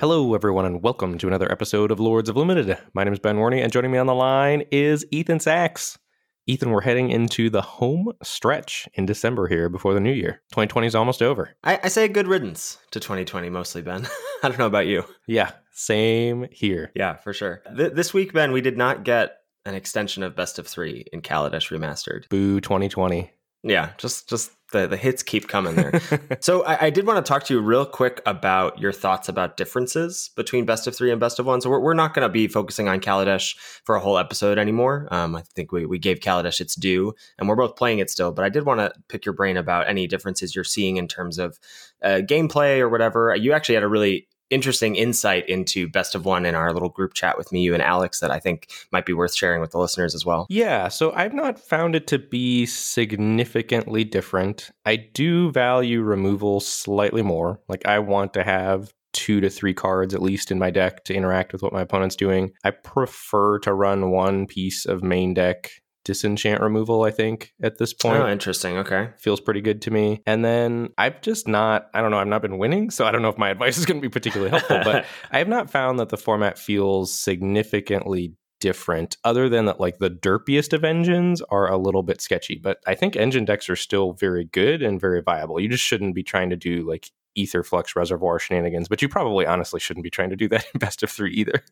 Hello, everyone, and welcome to another episode of Lords of Limited. My name is Ben Warney, and joining me on the line is Ethan Sachs. Ethan, we're heading into the home stretch in December here before the new year. 2020 is almost over. I, I say good riddance to 2020 mostly, Ben. I don't know about you. Yeah, same here. Yeah, for sure. Th- this week, Ben, we did not get an extension of Best of Three in Kaladesh Remastered. Boo 2020. Yeah, just just the, the hits keep coming there. so I, I, did want to talk to you real quick about your thoughts about differences between best of three and best of one. So we're, we're not going to be focusing on Kaladesh for a whole episode anymore. Um, I think we, we gave Kaladesh its due and we're both playing it still, but I did want to pick your brain about any differences you're seeing in terms of uh, gameplay or whatever. You actually had a really interesting insight into best of one in our little group chat with me, you, and Alex that I think might be worth sharing with the listeners as well. Yeah, so I've not found it to be significantly different. I do value removal slightly more. Like, I want to have two to three cards at least in my deck to interact with what my opponent's doing. I prefer to run one piece of main deck disenchant removal, I think, at this oh, point. Oh, interesting. Okay. Feels pretty good to me. And then I've just not, I don't know, I've not been winning. So I don't know if my advice is going to be particularly helpful, but I have not found that the format feels significantly different other than that like the derpiest of engines are a little bit sketchy but i think engine decks are still very good and very viable you just shouldn't be trying to do like Aetherflux reservoir shenanigans, but you probably honestly shouldn't be trying to do that in best of three either.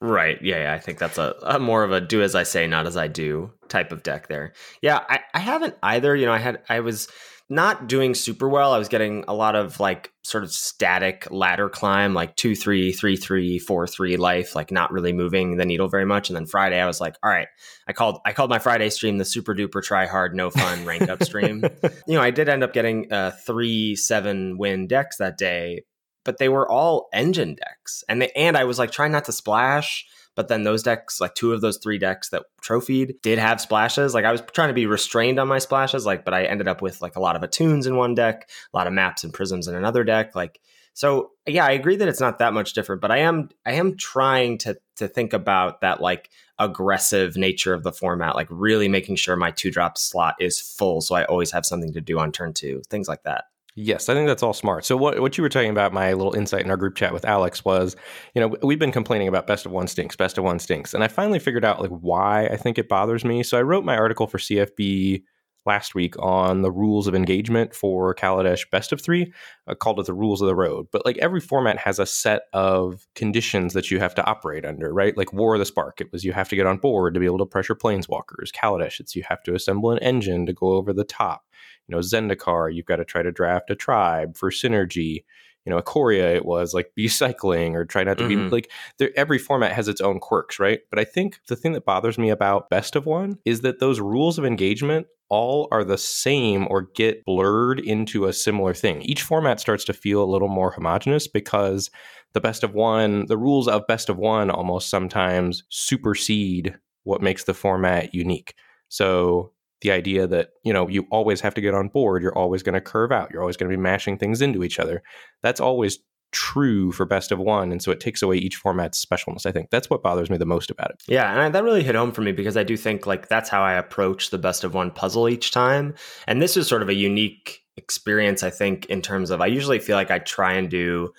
right. Yeah, yeah, I think that's a, a, more of a do as I say, not as I do type of deck there. Yeah, I, I haven't either. You know, I had I was not doing super well. I was getting a lot of like sort of static ladder climb, like two, three, three, three, four, three life, like not really moving the needle very much. And then Friday, I was like, all right, I called I called my Friday stream the super duper try hard, no fun rank up stream. you know, I did end up getting uh, three seven win decks that day, but they were all engine decks, and they, and I was like trying not to splash but then those decks, like two of those three decks that trophied, did have splashes. Like I was trying to be restrained on my splashes, like, but I ended up with like a lot of attunes in one deck, a lot of maps and prisms in another deck. Like, so yeah, I agree that it's not that much different, but I am I am trying to to think about that like aggressive nature of the format, like really making sure my two drop slot is full, so I always have something to do on turn two, things like that. Yes, I think that's all smart. So what what you were talking about, my little insight in our group chat with Alex was, you know, we've been complaining about best of one stinks, best of one stinks, and I finally figured out like why I think it bothers me. So I wrote my article for CFB last week on the rules of engagement for Kaladesh Best of Three. I called it the rules of the road. But like every format has a set of conditions that you have to operate under, right? Like War of the Spark, it was you have to get on board to be able to pressure planeswalkers. Kaladesh, it's you have to assemble an engine to go over the top you know zendikar you've got to try to draft a tribe for synergy. You know Ikoria it was like be cycling or try not to mm-hmm. be like every format has its own quirks right? But i think the thing that bothers me about best of one is that those rules of engagement all are the same or get blurred into a similar thing. Each format starts to feel a little more homogenous because the best of one the rules of best of one almost sometimes supersede what makes the format unique. So the idea that you know you always have to get on board you're always going to curve out you're always going to be mashing things into each other. That's always true for best of one and so it takes away each format's specialness i think. That's what bothers me the most about it. Yeah and that really hit home for me because i do think like that's how i approach the best of one puzzle each time and this is sort of a unique experience i think in terms of i usually feel like i try and do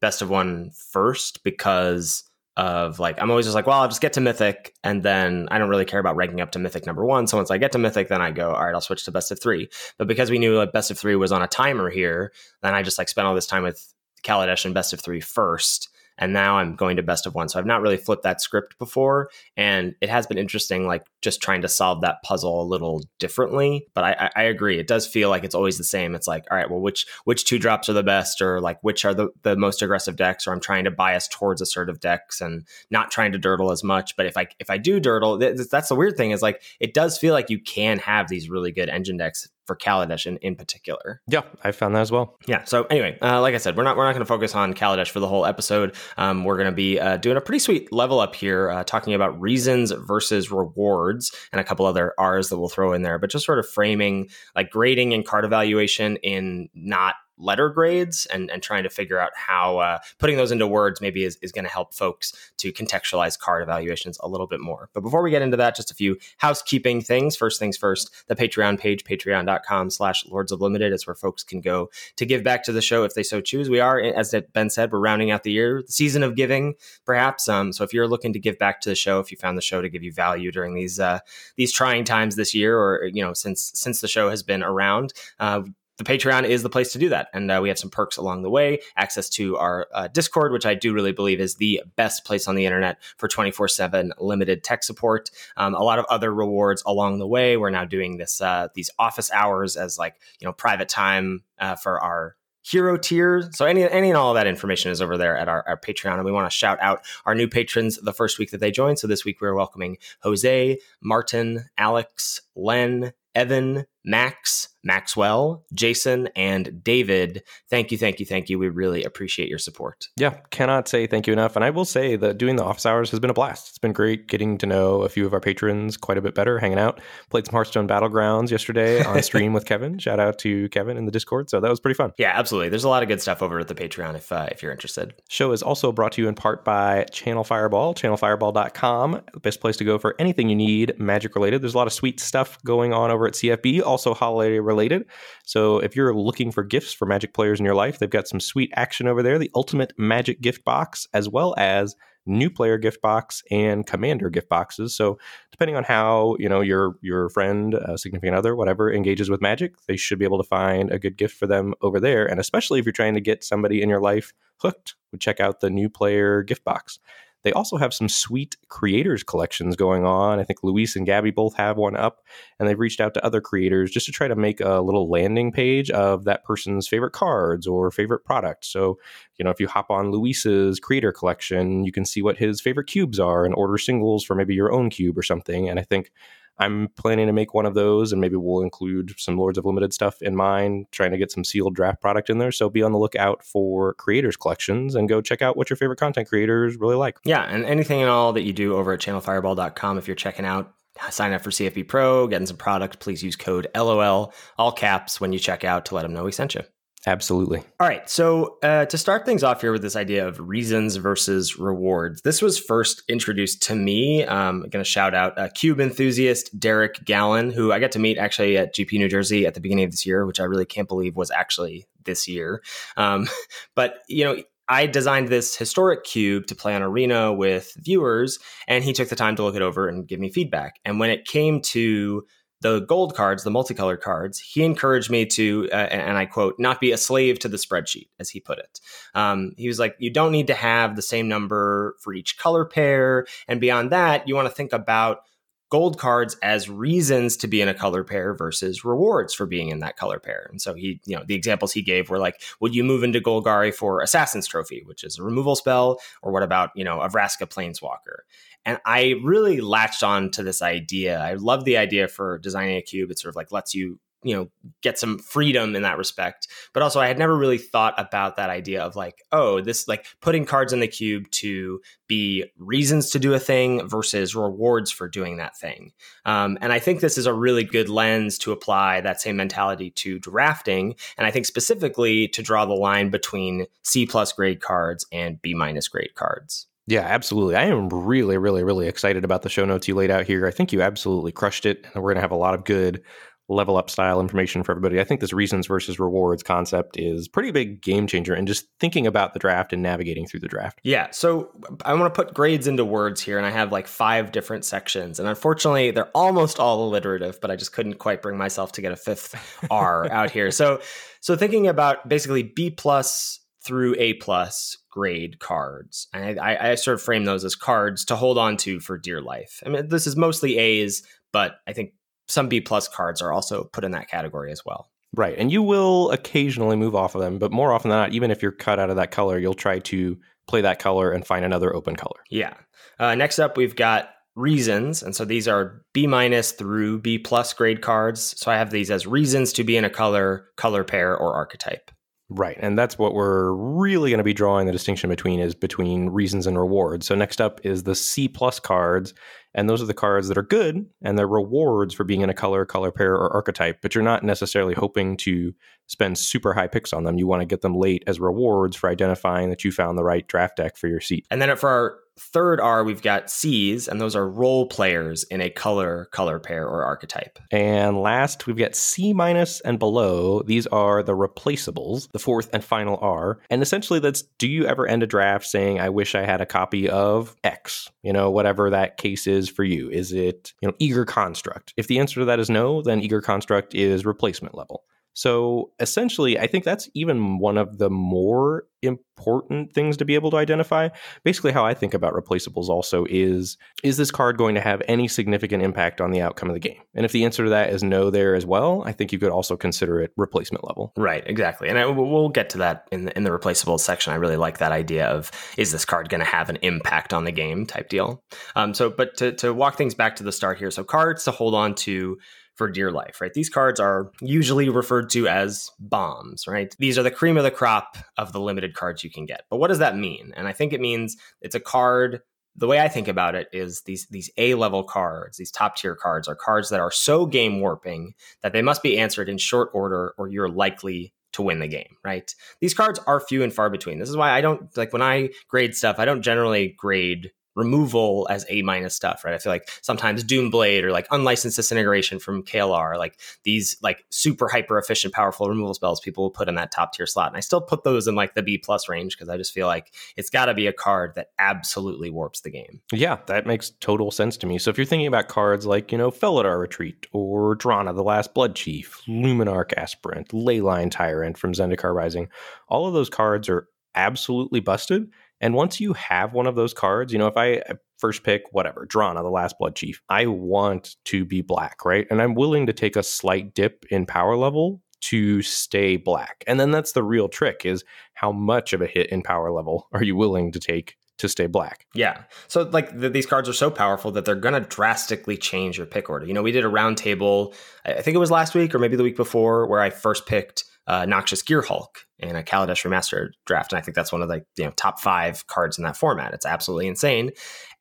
best of one first because of like I'm always just like, well, I'll just get to mythic and then I don't really care about ranking up to mythic number one. So once I get to mythic, then I go, all right, I'll switch to best of three. But because we knew like best of three was on a timer here, then I just like spent all this time with Kaladesh and best of three first. and now I'm going to best of one. So I've not really flipped that script before, and it has been interesting, like just trying to solve that puzzle a little differently. But I, I agree, it does feel like it's always the same. It's like, all right, well, which which two drops are the best, or like which are the the most aggressive decks, or I'm trying to bias towards assertive decks and not trying to durdle as much. But if I if I do durdle, that's the weird thing is like it does feel like you can have these really good engine decks for Kaladesh in, in particular. Yeah, I found that as well. Yeah. So anyway, uh, like I said, we're not we're not going to focus on Kaladesh for the whole episode. Um, we're going to be uh, doing a pretty sweet level up here, uh, talking about reasons versus rewards and a couple other R's that we'll throw in there, but just sort of framing like grading and card evaluation in not letter grades and, and trying to figure out how uh, putting those into words maybe is, is going to help folks to contextualize card evaluations a little bit more. But before we get into that, just a few housekeeping things. First things first, the Patreon page, patreon.com slash lords of limited is where folks can go to give back to the show if they so choose. We are, as Ben said, we're rounding out the year, the season of giving, perhaps. Um, so if you're looking to give back to the show, if you found the show to give you value during these uh, these trying times this year, or you know since since the show has been around, uh, the Patreon is the place to do that. And uh, we have some perks along the way, access to our uh, Discord, which I do really believe is the best place on the internet for 24 7 limited tech support. Um, a lot of other rewards along the way. We're now doing this, uh, these office hours as like, you know, private time uh, for our hero tier. So any any and all that information is over there at our, our Patreon. And we want to shout out our new patrons the first week that they joined. So this week we're welcoming Jose, Martin, Alex, Len, Evan, Max, Maxwell, Jason, and David. Thank you, thank you, thank you. We really appreciate your support. Yeah, cannot say thank you enough. And I will say that doing the office hours has been a blast. It's been great getting to know a few of our patrons quite a bit better, hanging out. Played some Hearthstone Battlegrounds yesterday on stream with Kevin. Shout out to Kevin in the Discord. So that was pretty fun. Yeah, absolutely. There's a lot of good stuff over at the Patreon if uh, if you're interested. Show is also brought to you in part by Channel Fireball, channelfireball.com. The best place to go for anything you need magic related. There's a lot of sweet stuff going on over at CFB, also holiday related. So if you're looking for gifts for Magic players in your life, they've got some sweet action over there. The Ultimate Magic Gift Box, as well as new player gift box and commander gift boxes. So depending on how you know your your friend, uh, significant other, whatever engages with Magic, they should be able to find a good gift for them over there. And especially if you're trying to get somebody in your life hooked, would check out the new player gift box. They also have some sweet creators collections going on. I think Luis and Gabby both have one up, and they've reached out to other creators just to try to make a little landing page of that person's favorite cards or favorite product. So, you know, if you hop on Luis's creator collection, you can see what his favorite cubes are and order singles for maybe your own cube or something. And I think I'm planning to make one of those, and maybe we'll include some Lords of Limited stuff in mine, trying to get some sealed draft product in there. So be on the lookout for creators collections and go check out what your favorite content creators really like. Yeah, and anything and all that you do over at channelfireball.com, if you're checking out sign up for CFB Pro, getting some product, please use code LOL, all caps, when you check out to let them know we sent you. Absolutely. All right. So, uh, to start things off here with this idea of reasons versus rewards, this was first introduced to me. Um, I'm going to shout out a cube enthusiast, Derek Gallen, who I got to meet actually at GP New Jersey at the beginning of this year, which I really can't believe was actually this year. Um, but, you know, I designed this historic cube to play on Arena with viewers, and he took the time to look it over and give me feedback. And when it came to the gold cards, the multicolored cards, he encouraged me to, uh, and I quote, not be a slave to the spreadsheet, as he put it. Um, he was like, you don't need to have the same number for each color pair. And beyond that, you want to think about gold cards as reasons to be in a color pair versus rewards for being in that color pair. And so he, you know, the examples he gave were like, would you move into Golgari for Assassin's Trophy, which is a removal spell? Or what about, you know, a Vraska Planeswalker? And I really latched on to this idea. I love the idea for designing a cube. It sort of like lets you you know get some freedom in that respect but also i had never really thought about that idea of like oh this like putting cards in the cube to be reasons to do a thing versus rewards for doing that thing um, and i think this is a really good lens to apply that same mentality to drafting and i think specifically to draw the line between c plus grade cards and b minus grade cards yeah, absolutely. I am really, really, really excited about the show notes you laid out here. I think you absolutely crushed it. And we're going to have a lot of good level up style information for everybody. I think this reasons versus rewards concept is pretty big game changer and just thinking about the draft and navigating through the draft. Yeah. So I want to put grades into words here and I have like five different sections. And unfortunately, they're almost all alliterative, but I just couldn't quite bring myself to get a fifth R out here. So so thinking about basically B plus through A plus grade cards. And I, I, I sort of frame those as cards to hold on to for dear life. I mean, this is mostly A's, but I think some B plus cards are also put in that category as well. Right. And you will occasionally move off of them, but more often than not, even if you're cut out of that color, you'll try to play that color and find another open color. Yeah. Uh, next up, we've got reasons. And so these are B minus through B plus grade cards. So I have these as reasons to be in a color, color pair, or archetype. Right. And that's what we're really going to be drawing the distinction between is between reasons and rewards. So next up is the C plus cards. And those are the cards that are good and they're rewards for being in a color, color pair, or archetype, but you're not necessarily hoping to spend super high picks on them. You want to get them late as rewards for identifying that you found the right draft deck for your seat. And then for our third R, we've got C's, and those are role players in a color, color pair, or archetype. And last, we've got C minus and below. These are the replaceables, the fourth and final R. And essentially, that's do you ever end a draft saying, I wish I had a copy of X? You know, whatever that case is for you. Is it, you know, eager construct? If the answer to that is no, then eager construct is replacement level. So essentially, I think that's even one of the more important things to be able to identify. Basically, how I think about replaceables also is is this card going to have any significant impact on the outcome of the game? And if the answer to that is no there as well, I think you could also consider it replacement level. Right, exactly. And I, we'll get to that in the, in the replaceables section. I really like that idea of is this card going to have an impact on the game type deal. Um, so, but to, to walk things back to the start here, so cards to hold on to for dear life, right? These cards are usually referred to as bombs, right? These are the cream of the crop of the limited cards you can get. But what does that mean? And I think it means it's a card the way I think about it is these these A level cards, these top tier cards, are cards that are so game warping that they must be answered in short order, or you're likely to win the game. Right? These cards are few and far between. This is why I don't like when I grade stuff. I don't generally grade removal as A minus stuff, right? I feel like sometimes Doomblade or like unlicensed disintegration from KLR, like these like super hyper efficient, powerful removal spells people will put in that top tier slot. And I still put those in like the B plus range because I just feel like it's got to be a card that absolutely warps the game. Yeah, that makes total sense to me. So if you're thinking about cards like, you know, Felidar Retreat or Drana, the Last Bloodchief, Luminarch Aspirant, Leyline Tyrant from Zendikar Rising, all of those cards are absolutely busted and once you have one of those cards, you know, if I uh, first pick whatever, Drana, the last bloodchief, I want to be black, right? And I'm willing to take a slight dip in power level to stay black. And then that's the real trick is how much of a hit in power level are you willing to take to stay black. Yeah. So like the, these cards are so powerful that they're going to drastically change your pick order. You know, we did a roundtable, I think it was last week or maybe the week before, where I first picked uh, Noxious Gearhulk in a Kaladesh Remastered draft, and I think that's one of the you know top five cards in that format. It's absolutely insane.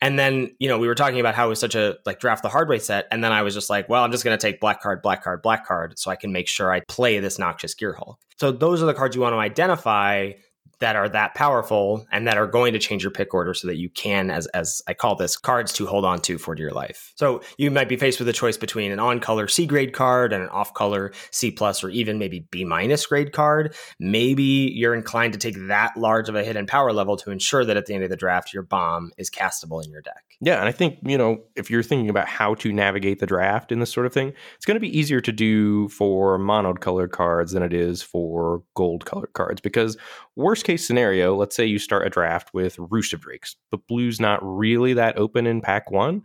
And then you know we were talking about how it was such a like draft the hard way set, and then I was just like, well, I'm just going to take black card, black card, black card, so I can make sure I play this Noxious Gearhulk. So those are the cards you want to identify that are that powerful and that are going to change your pick order so that you can, as as I call this, cards to hold on to for dear life. So you might be faced with a choice between an on color C grade card and an off color C plus or even maybe B minus grade card. Maybe you're inclined to take that large of a hidden power level to ensure that at the end of the draft your bomb is castable in your deck. Yeah, and I think, you know, if you're thinking about how to navigate the draft in this sort of thing, it's going to be easier to do for mono colored cards than it is for gold colored cards because worst case scenario, let's say you start a draft with Roost of Drakes, but blue's not really that open in pack one.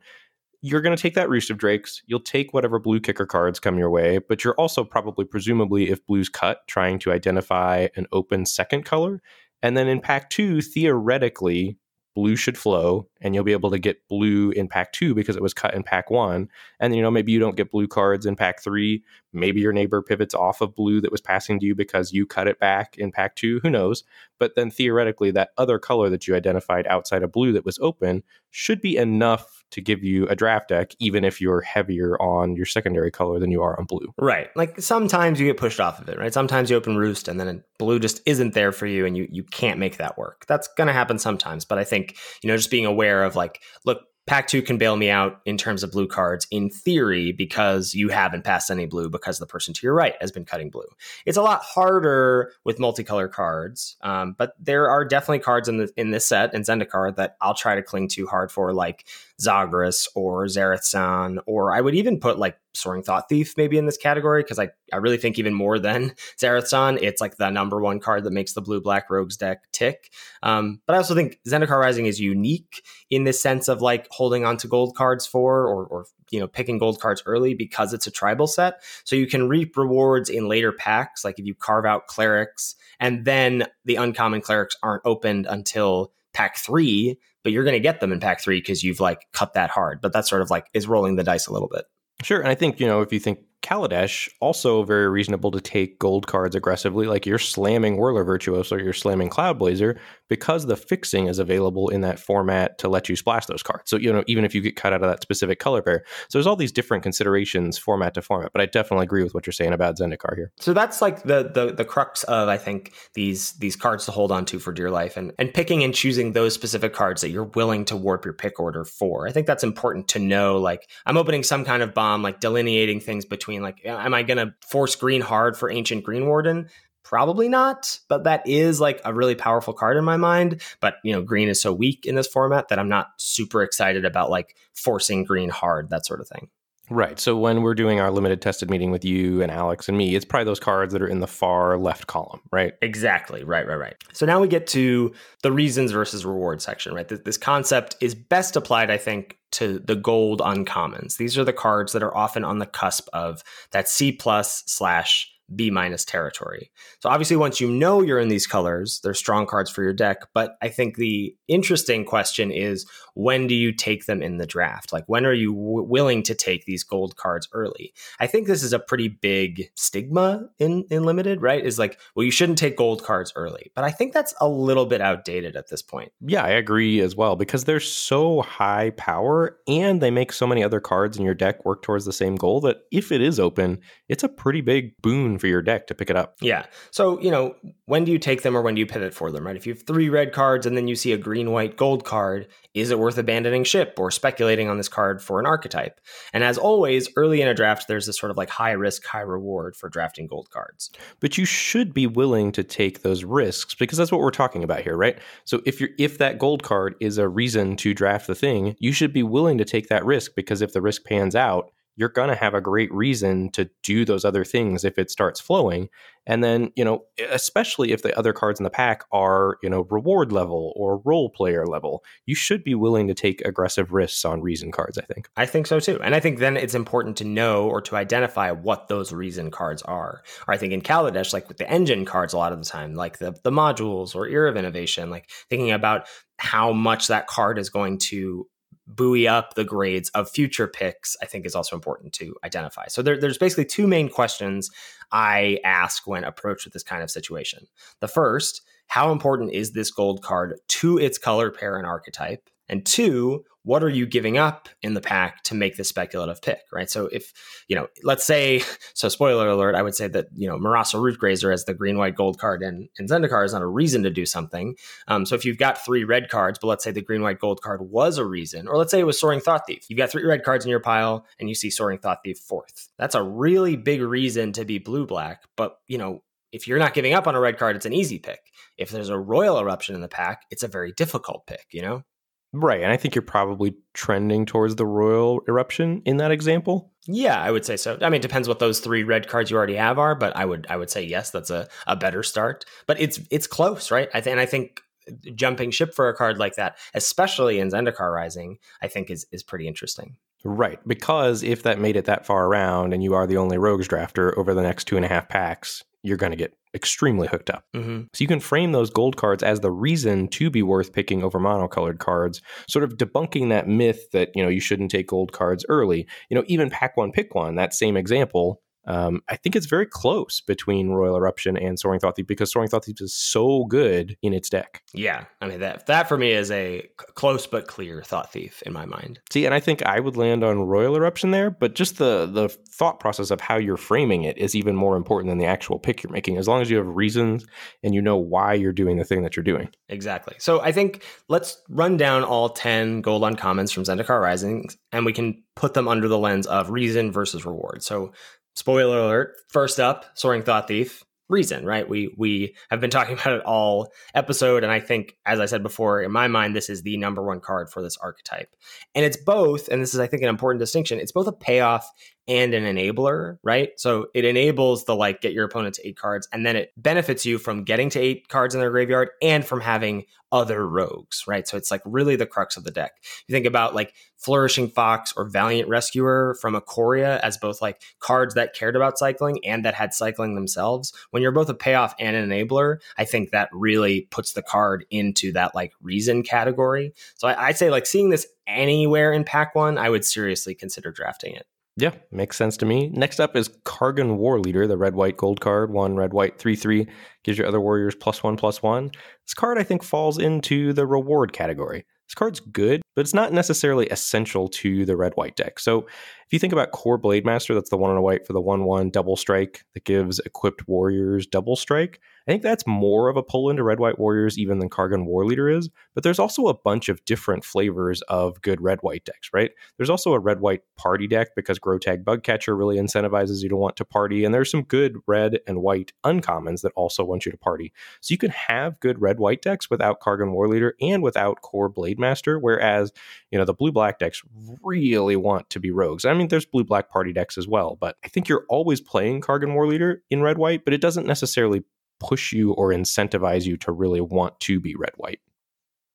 You're going to take that Roost of Drakes. You'll take whatever blue kicker cards come your way, but you're also probably, presumably, if blue's cut, trying to identify an open second color. And then in pack two, theoretically, blue should flow and you'll be able to get blue in pack two because it was cut in pack one. And, you know, maybe you don't get blue cards in pack three. Maybe your neighbor pivots off of blue that was passing to you because you cut it back in pack two. Who knows? But then theoretically, that other color that you identified outside of blue that was open should be enough to give you a draft deck, even if you're heavier on your secondary color than you are on blue. Right. Like sometimes you get pushed off of it, right? Sometimes you open Roost and then blue just isn't there for you and you, you can't make that work. That's going to happen sometimes. But I think, you know, just being aware of like, look, Pack two can bail me out in terms of blue cards in theory because you haven't passed any blue because the person to your right has been cutting blue. It's a lot harder with multicolor cards, um, but there are definitely cards in the in this set and Zendikar that I'll try to cling to hard for, like Zagras or Zareth or I would even put like Soaring Thought Thief maybe in this category because I, I really think even more than Zareth it's like the number one card that makes the blue black rogues deck tick. Um, but I also think Zendikar Rising is unique in the sense of like holding on to gold cards for or, or you know picking gold cards early because it's a tribal set. So you can reap rewards in later packs, like if you carve out clerics and then the uncommon clerics aren't opened until pack three but you're going to get them in pack three because you've like cut that hard. But that's sort of like is rolling the dice a little bit. Sure. And I think, you know, if you think Kaladesh, also very reasonable to take gold cards aggressively, like you're slamming Whirler Virtuoso or you're slamming Cloudblazer, because the fixing is available in that format to let you splash those cards. So, you know, even if you get cut out of that specific color pair. So there's all these different considerations format to format. But I definitely agree with what you're saying about Zendikar here. So that's like the the the crux of I think these these cards to hold on to for dear life and and picking and choosing those specific cards that you're willing to warp your pick order for. I think that's important to know. Like I'm opening some kind of bomb, like delineating things between like, am I going to force green hard for Ancient Greenwarden? Probably not, but that is like a really powerful card in my mind. But you know, green is so weak in this format that I'm not super excited about like forcing green hard, that sort of thing. Right. So when we're doing our limited tested meeting with you and Alex and me, it's probably those cards that are in the far left column, right? Exactly. Right, right, right. So now we get to the reasons versus reward section, right? This, concept is best applied, I think, to the gold uncommons. These are the cards that are often on the cusp of that C plus slash B minus territory. So obviously, once you know you're in these colors, they're strong cards for your deck. But I think the interesting question is when do you take them in the draft? Like when are you w- willing to take these gold cards early? I think this is a pretty big stigma in in limited, right? Is like, well, you shouldn't take gold cards early. But I think that's a little bit outdated at this point. Yeah, I agree as well because they're so high power and they make so many other cards in your deck work towards the same goal that if it is open, it's a pretty big boon for your deck to pick it up. Yeah. So, you know, when do you take them or when do you pivot for them, right? If you have three red cards and then you see a green, white, gold card, is it worth abandoning ship or speculating on this card for an archetype? And as always, early in a draft, there's this sort of like high risk, high reward for drafting gold cards. But you should be willing to take those risks because that's what we're talking about here, right? So if you're if that gold card is a reason to draft the thing, you should be willing to take that risk because if the risk pans out, you're going to have a great reason to do those other things if it starts flowing. And then, you know, especially if the other cards in the pack are, you know, reward level or role player level, you should be willing to take aggressive risks on reason cards, I think. I think so too. And I think then it's important to know or to identify what those reason cards are. Or I think in Kaladesh, like with the engine cards, a lot of the time, like the, the modules or Era of Innovation, like thinking about how much that card is going to buoy up the grades of future picks, I think is also important to identify. So there, there's basically two main questions I ask when approached with this kind of situation. The first, how important is this gold card to its color pair and archetype? And two, what are you giving up in the pack to make the speculative pick, right? So if, you know, let's say, so spoiler alert, I would say that, you know, Murasa Rootgrazer as the green, white, gold card in Zendikar is not a reason to do something. Um, so if you've got three red cards, but let's say the green, white, gold card was a reason, or let's say it was Soaring Thought Thief. You've got three red cards in your pile and you see Soaring Thought Thief fourth. That's a really big reason to be blue black. But, you know, if you're not giving up on a red card, it's an easy pick. If there's a Roil Eruption in the pack, it's a very difficult pick, you know? Right. And I think you're probably trending towards the Roil Eruption in that example. Yeah, I would say so. I mean, it depends what those three red cards you already have are, but I would I would say yes, that's a, a better start. But it's it's close, right? I th- and I think jumping ship for a card like that, especially in Zendikar Rising, I think is is pretty interesting. Right, because if that made it that far around and you are the only rogues drafter over the next two and a half packs, you're going to get extremely hooked up. Mm-hmm. So you can frame those gold cards as the reason to be worth picking over monocolored cards, sort of debunking that myth that, you know, you shouldn't take gold cards early. You know, even pack one, pick one, that same example, Um, I think it's very close between Roil Eruption and Soaring Thought Thief because Soaring Thought Thief is so good in its deck. Yeah, I mean that that for me is a close but clear Thought Thief in my mind. See, and I think I would land on Roil Eruption there, but just the the thought process of how you're framing it is even more important than the actual pick you're making. As long as you have reasons and you know why you're doing the thing that you're doing. Exactly. So I think let's run down all ten gold on uncommons from Zendikar Rising, and we can put them under the lens of reason versus reward. So spoiler alert first up soaring thought thief reason right? We we have been talking about it all episode and i think as i said before in my mind this is the number one card for this archetype. And it's both and this is i think an important distinction it's both a payoff and an enabler, right? So it enables the like get your opponent to eight cards, and then it benefits you from getting to eight cards in their graveyard and from having other rogues, right? So it's like really the crux of the deck. You think about like Flourishing Fox or Valiant Rescuer from Ikoria as both like cards that cared about cycling and that had cycling themselves. When you're both a payoff and an enabler, I think that really puts the card into that like reason category. So I, I'd say like seeing this anywhere in pack one, I would seriously consider drafting it. Yeah, makes sense to me. Next up is Kargan Warleader, the red white gold card, one red white three three gives your other warriors plus one plus one. This card I think falls into the reward category. This card's good, but it's not necessarily essential to the red white deck. So if you think about Kor Blademaster, that's the one on a white for the one one double strike that gives equipped warriors double strike. I think that's more of a pull into Red White Warriors even than Kargan Warleader is. But there's also a bunch of different flavors of good Red White decks, right? There's also a Red White party deck because Grotag Bugcatcher really incentivizes you to want to party. And there's some good red and white uncommons that also want you to party. So you can have good Red White decks without Kargan Warleader and without Kor Blademaster, whereas, you know, the blue black decks really want to be rogues. I mean, there's blue black party decks as well, but I think you're always playing Kargan War Leader in red white, but it doesn't necessarily push you or incentivize you to really want to be red white.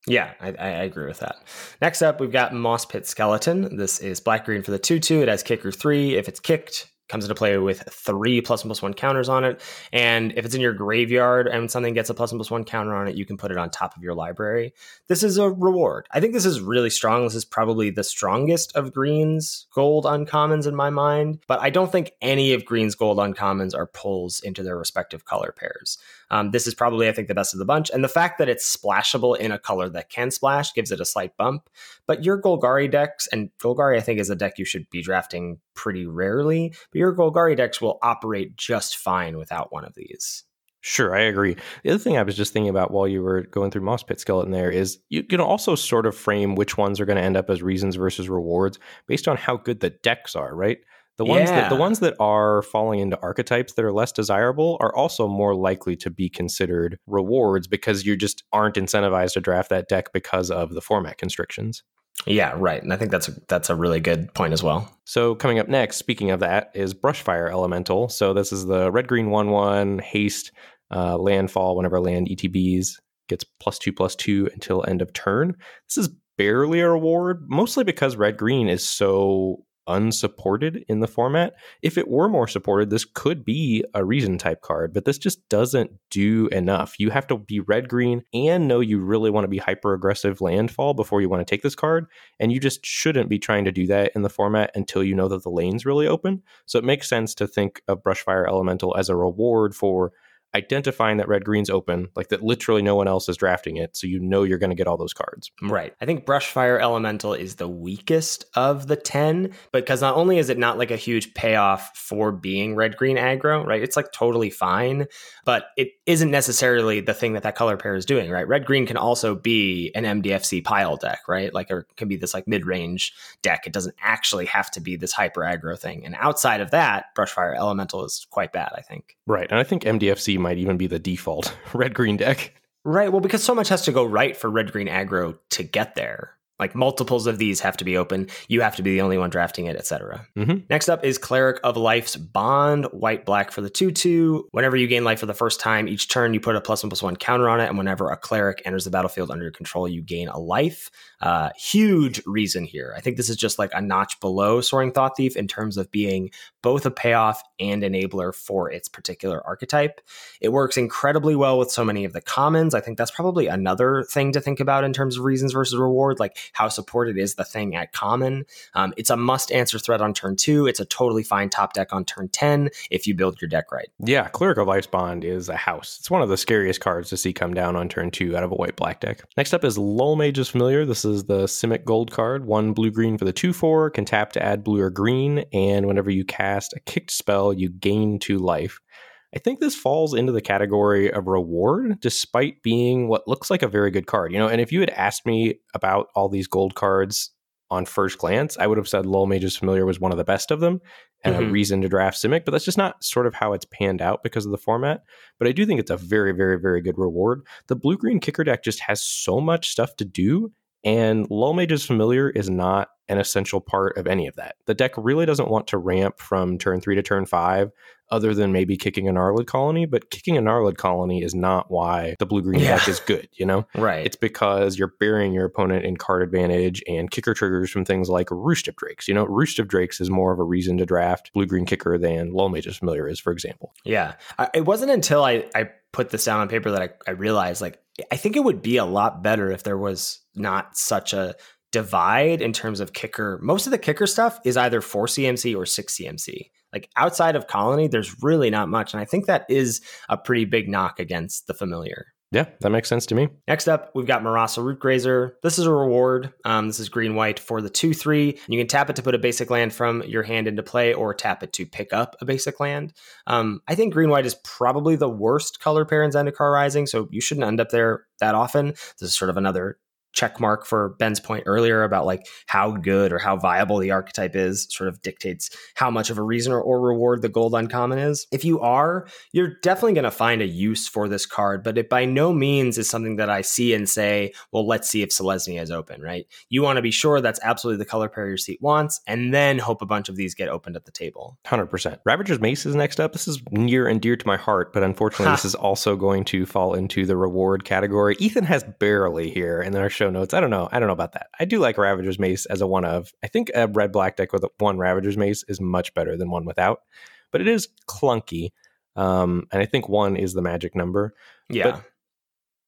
Yeah, I, I, agree with that. Next up, we've got Mosspit Skeleton. This is black green for the 2 2. It has kicker 3. If it's kicked, comes into play with three plus and plus one counters on it. And if it's in your graveyard and something gets a plus and plus one counter on it, you can put it on top of your library. This is a reward. I think this is really strong. This is probably the strongest of Green's gold uncommons in my mind, but I don't think any of Green's gold uncommons are pulls into their respective color pairs. Um, this is probably, I think, the best of the bunch. And the fact that it's splashable in a color that can splash gives it a slight bump. But your Golgari decks, and Golgari, I think, is a deck you should be drafting pretty rarely, but your Golgari decks will operate just fine without one of these. Sure, I agree. The other thing I was just thinking about while you were going through Mosspit Skeleton there is you can also sort of frame which ones are going to end up as reasons versus rewards based on how good the decks are, right? The ones yeah. that the ones that are falling into archetypes that are less desirable are also more likely to be considered rewards because you just aren't incentivized to draft that deck because of the format constrictions. Yeah, right. And I think that's a, that's a really good point as well. So coming up next, speaking of that, is Brushfire Elemental. So this is the red green one one haste uh, landfall whenever land ETBs gets plus two plus two until end of turn. This is barely a reward, mostly because red green is so unsupported in the format. If it were more supported, this could be a reason type card, but this just doesn't do enough. You have to be red green and know you really want to be hyper aggressive landfall before you want to take this card. And you just shouldn't be trying to do that in the format until you know that the lane's really open. So it makes sense to think of Brushfire Elemental as a reward for identifying that red green's open, like that literally no one else is drafting it, so you know you're going to get all those cards. Right. I think Brushfire Elemental is the weakest of the 10 because not only is it not like a huge payoff for being red green aggro, right? It's like totally fine, but it isn't necessarily the thing that that color pair is doing, right? Red green can also be an MDFC pile deck, right? Like it can be this like mid-range deck. It doesn't actually have to be this hyper aggro thing. And outside of that, Brushfire Elemental is quite bad, I think. Right. And I think MDFC might even be the default red green deck. Right. Well, because so much has to go right for red green aggro to get there. Like multiples of these have to be open. You have to be the only one drafting it, etc. Mm-hmm. Next up is Cleric of Life's Bond, white black for the 2 2. Whenever you gain life for the first time, each turn you put a plus one plus one counter on it. And whenever a cleric enters the battlefield under your control, you gain a life. Uh, huge reason here. I think this is just like a notch below Soaring Thought Thief in terms of being both a payoff and enabler for its particular archetype. It works incredibly well with so many of the commons. I think that's probably another thing to think about in terms of reasons versus reward, like how supported is the thing at common. Um, it's a must answer threat on turn two. It's a totally fine top deck on turn 10 if you build your deck right. Yeah, Cleric of Life's Bond is a house. It's one of the scariest cards to see come down on turn two out of a white black deck. Next up is Lullmage's Familiar. This is the Simic Gold card. One blue green for the 2 4, can tap to add blue or green, and whenever you cast a kicked spell, you gain two life. I think this falls into the category of reward, despite being what looks like a very good card. You know, and if you had asked me about all these gold cards on first glance, I would have said Lullmage's Familiar was one of the best of them and mm-hmm. a reason to draft Simic, but that's just not sort of how it's panned out because of the format. But I do think it's a very, very, very good reward. The blue green kicker deck just has so much stuff to do, and Lullmage's Familiar is not an essential part of any of that. The deck really doesn't want to ramp from turn three to turn five, other than maybe kicking a Gnarlid colony, but kicking a Gnarlid colony is not why the blue green yeah. deck is good, you know? Right. It's because you're burying your opponent in card advantage and kicker triggers from things like Roost of Drakes. You know, Roost of Drakes is more of a reason to draft blue green kicker than Lullmage's Familiar is, for example. Yeah. I, it wasn't until I, I put this down on paper that I, I realized like I think it would be a lot better if there was not such a divide in terms of kicker. Most of the kicker stuff is either 4 CMC or 6 CMC. Like outside of Colony, there's really not much. And I think that is a pretty big knock against the familiar. Yeah, that makes sense to me. Next up, we've got Murasa Rootgrazer. This is a reward. Um, this is green white for the 2 3. You can tap it to put a basic land from your hand into play or tap it to pick up a basic land. Um, I think green white is probably the worst color pair in Zendikar Rising, so you shouldn't end up there that often. This is sort of another check mark for Ben's point earlier about like how good or how viable the archetype is sort of dictates how much of a reason or, or reward the gold uncommon is. If you are, you're definitely going to find a use for this card, but it by no means is something that I see and say, well, let's see if Selesnya is open, right? You want to be sure that's absolutely the color pair your seat wants, and then hope a bunch of these get opened at the table. 100%. Ravager's Mace is next up. This is near and dear to my heart, but unfortunately, this is also going to fall into the reward category. Ethan has barely here, and then our show show notes. I don't know. I don't know about that. I do like Ravager's Mace as a one of. I think a red black deck with one Ravager's Mace is much better than one without, but it is clunky. Um, and I think one is the magic number. Yeah. But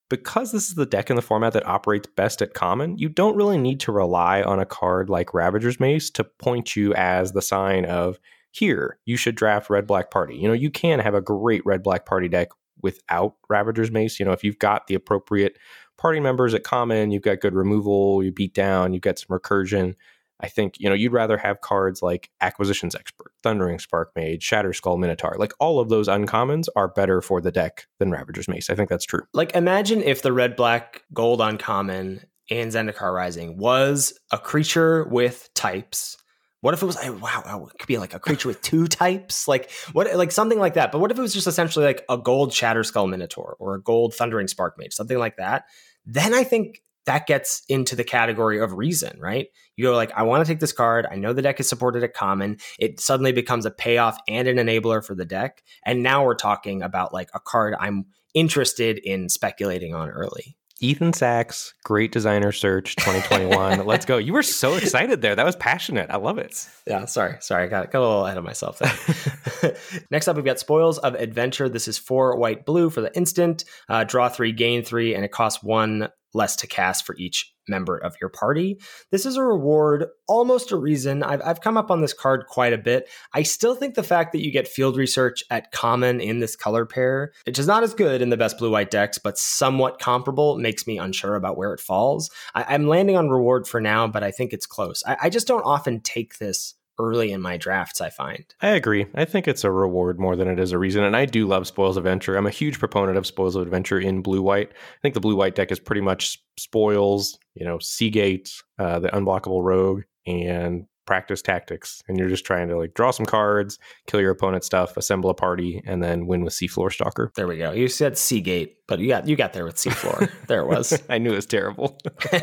because this is the deck in the format that operates best at common, you don't really need to rely on a card like Ravager's Mace to point you as the sign of here, you should draft red black party. You know, you can have a great red black party deck without Ravager's Mace. You know, if you've got the appropriate party members at common, you've got good removal, you beat down, you've got some recursion. I think, you know, you'd rather have cards like Acquisitions Expert, Thundering Sparkmage, Shatter Skull Minotaur. Like all of those uncommons are better for the deck than Ravager's Mace. I think that's true. Like imagine if the red black gold uncommon in Zendikar Rising was a creature with types. What if it was wow, it could be like a creature with two types, like what, like something like that. But what if it was just essentially like a gold Shatterskull Minotaur or a gold Thundering Sparkmage, something like that? Then I think that gets into the category of reason, right? You go like, I want to take this card. I know the deck is supported at common. It suddenly becomes a payoff and an enabler for the deck. And now we're talking about like a card I'm interested in speculating on early. Ethan Sachs, great designer search 2021. Let's go. You were so excited there. That was passionate. I love it. Yeah, sorry. Sorry. I got, got a little ahead of myself there. Next up, we've got Spoils of Adventure. This is four white blue for the instant. Uh, draw three, gain three, and it costs one less to cast for each member of your party. This is a reward, almost a reason. I've, I've come up on this card quite a bit. I still think the fact that you get field research at common in this color pair, which is not as good in the best blue white decks, but somewhat comparable, makes me unsure about where it falls. I, am landing on reward for now, but I think it's close. I, I just don't often take this early in my drafts, I find. I agree. I think it's a reward more than it is a reason. And I do love Spoils of Adventure. I'm a huge proponent of Spoils of Adventure in blue white. I think the blue white deck is pretty much spoils, you know, Seagate, uh, the unblockable rogue, and practice tactics. And you're just trying to like draw some cards, kill your opponent's stuff, assemble a party, and then win with Seafloor Stalker. There we go. You said Seagate but you got you got there with seafloor. there it was. I knew it was terrible.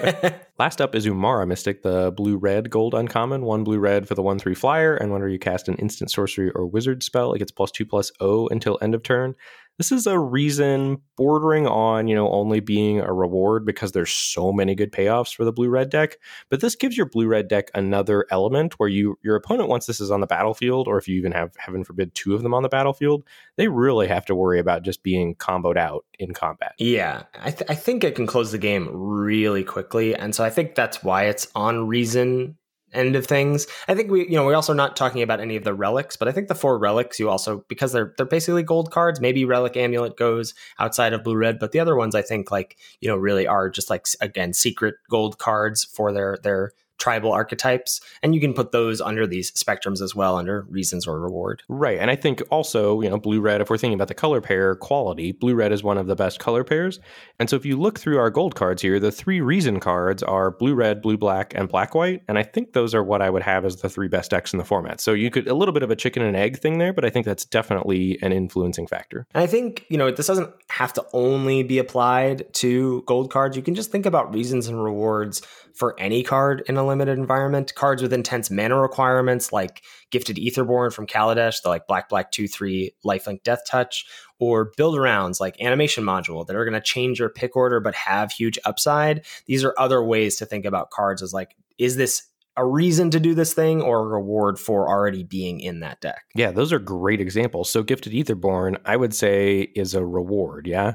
Last up is Umara Mystic, the blue red gold uncommon. One blue red for the 1 3 flyer, and whenever you cast an instant sorcery or wizard spell, it gets plus 2 plus O until end of turn. This is a reason bordering on, you know, only being a reward because there's so many good payoffs for the blue red deck. But this gives your blue red deck another element where you your opponent once this is on the battlefield, or if you even have heaven forbid two of them on the battlefield, they really have to worry about just being comboed out in combat. Yeah, I, th- I think it can close the game really quickly, and so I think that's why it's on reason end of things. I think we, you know, we're also not talking about any of the relics, but I think the four relics you also because they're they're basically gold cards. Maybe relic amulet goes outside of blue red, but the other ones I think like you know really are just like again secret gold cards for their their tribal archetypes and you can put those under these spectrums as well under reasons or reward. Right and i think also you know blue red if we're thinking about the color pair quality blue red is one of the best color pairs. And so if you look through our gold cards here the three reason cards are blue red blue black and black white and i think those are what i would have as the three best decks in the format. So you could a little bit of a chicken and egg thing there but i think that's definitely an influencing factor. And i think you know this doesn't have to only be applied to gold cards. You can just think about reasons and rewards for any card in a limited environment. Cards with intense mana requirements like Gifted Aetherborn from Kaladesh, the like black black two three lifelink death touch, or build arounds like animation module that are going to change your pick order but have huge upside. These are other ways to think about cards as like, is this a reason to do this thing or a reward for already being in that deck. Yeah, those are great examples. So Gifted Aetherborn, I would say, is a reward. Yeah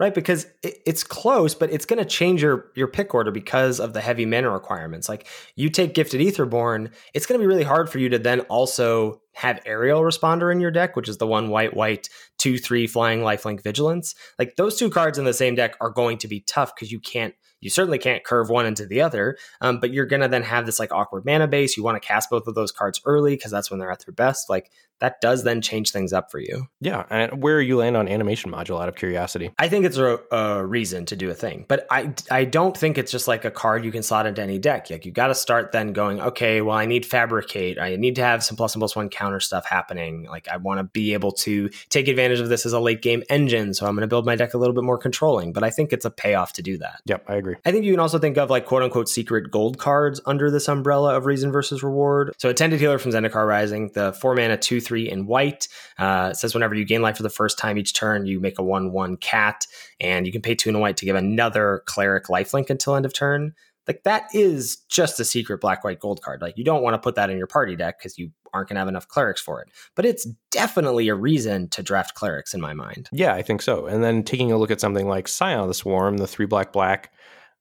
right? Because it's close, but it's going to change your your pick order because of the heavy mana requirements. Like you take Gifted Aetherborn, it's going to be really hard for you to then also have Aerial Responder in your deck, which is the one white white two three flying lifelink vigilance. Like those two cards in the same deck are going to be tough because you can't. You certainly can't curve one into the other, um, but you're gonna then have this like awkward mana base. You want to cast both of those cards early because that's when they're at their best. Like that does then change things up for you. Yeah. And where you land on animation module out of curiosity? I think it's a, a, reason to do a thing, but I, I don't think it's just like a card you can slot into any deck. Like you got to start then going, okay, well, I need fabricate. I need to have some plus and plus one counter stuff happening. Like I want to be able to take advantage of this as a late game engine. So I'm going to build my deck a little bit more controlling, but I think it's a payoff to do that. Yep. I agree. I think you can also think of like quote unquote secret gold cards under this umbrella of reason versus reward. So Attended Healer from Zendikar Rising, the four mana, two, three, in white. Uh, says whenever you gain life for the first time each turn, you make a 1 1 cat, and you can pay two in white to give another cleric lifelink until end of turn. Like that is just a secret black white gold card. Like you don't want to put that in your party deck because you aren't going to have enough clerics for it. But it's definitely a reason to draft clerics in my mind. Yeah, I think so. And then taking a look at something like Scion of the Swarm, the three black black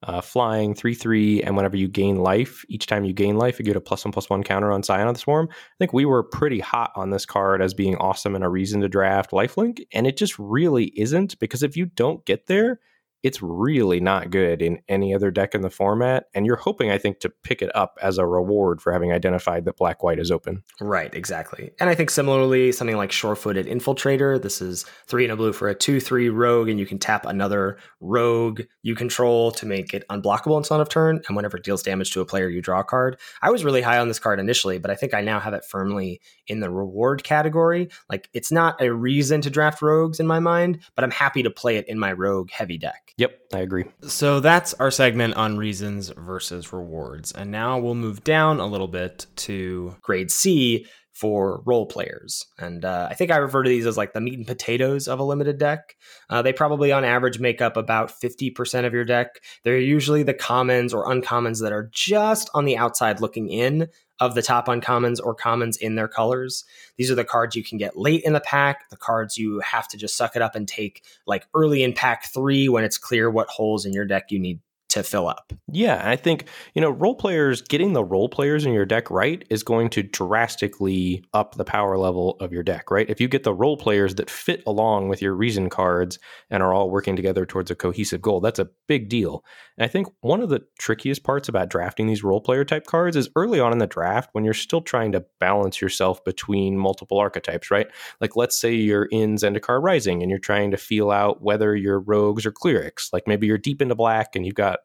uh, flying, 3 3, and whenever you gain life, each time you gain life, you get a plus one plus one counter on Scion of the Swarm. I think we were pretty hot on this card as being awesome and a reason to draft lifelink, and it just really isn't because if you don't get there, it's really not good in any other deck in the format. And you're hoping, I think, to pick it up as a reward for having identified that black white is open. Right, exactly. And I think similarly, something like Sure Footed Infiltrator. This is three and a blue for a 2 3 rogue, and you can tap another rogue you control to make it unblockable until end of turn. And whenever it deals damage to a player, you draw a card. I was really high on this card initially, but I think I now have it firmly in the reward category. Like, it's not a reason to draft rogues in my mind, but I'm happy to play it in my rogue heavy deck. Yep, I agree. So that's our segment on reasons versus rewards. And now we'll move down a little bit to grade C for role players. And uh, I think I refer to these as like the meat and potatoes of a limited deck. Uh, they probably on average make up about 50% of your deck. They're usually the commons or uncommons that are just on the outside looking in of the top uncommons or commons in their colors. These are the cards you can get late in the pack, the cards you have to just suck it up and take like early in pack three when it's clear what holes in your deck you need to fill up. Yeah, I think, you know, role players, getting the role players in your deck right is going to drastically up the power level of your deck, right? If you get the role players that fit along with your reason cards and are all working together towards a cohesive goal, that's a big deal. And I think one of the trickiest parts about drafting these role player type cards is early on in the draft when you're still trying to balance yourself between multiple archetypes, right? Like let's say you're in Zendikar Rising and you're trying to feel out whether you're rogues or clerics. Like maybe you're deep into black and you've got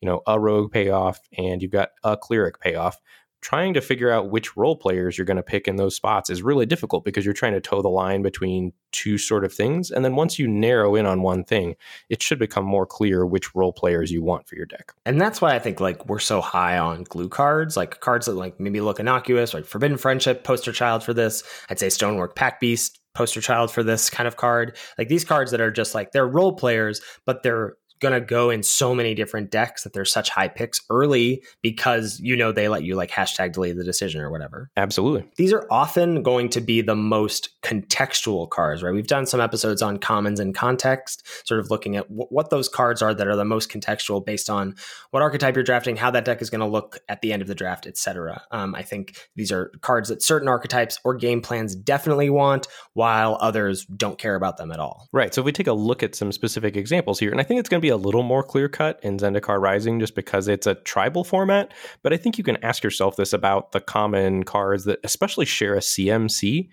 you know, a rogue payoff and you've got a cleric payoff. trying to figure out which role players you're going to pick in those spots is really difficult because you're trying to toe the line between two sort of things. And then once you narrow in on one thing, it should become more clear which role players you want for your deck. And that's why I think like we're so high on glue cards, like cards that like maybe look innocuous, like Forbidden Friendship, poster child for this. I'd say Stonework Pack Beast, poster child for this kind of card. Like these cards that are just like they're role players, but they're going to go in so many different decks that there's such high picks early because you know they let you like hashtag delay the decision or whatever. Absolutely. These are often going to be the most contextual cards, right? We've done some episodes on commons and context, sort of looking at w- what those cards are that are the most contextual based on what archetype you're drafting, how that deck is going to look at the end of the draft, etc. Um, I think these are cards that certain archetypes or game plans definitely want, while others don't care about them at all. Right. So if we take a look at some specific examples here, and I think it's going to be a little more clear cut in Zendikar Rising just because it's a tribal format. But I think you can ask yourself this about the common cards that especially share a CMC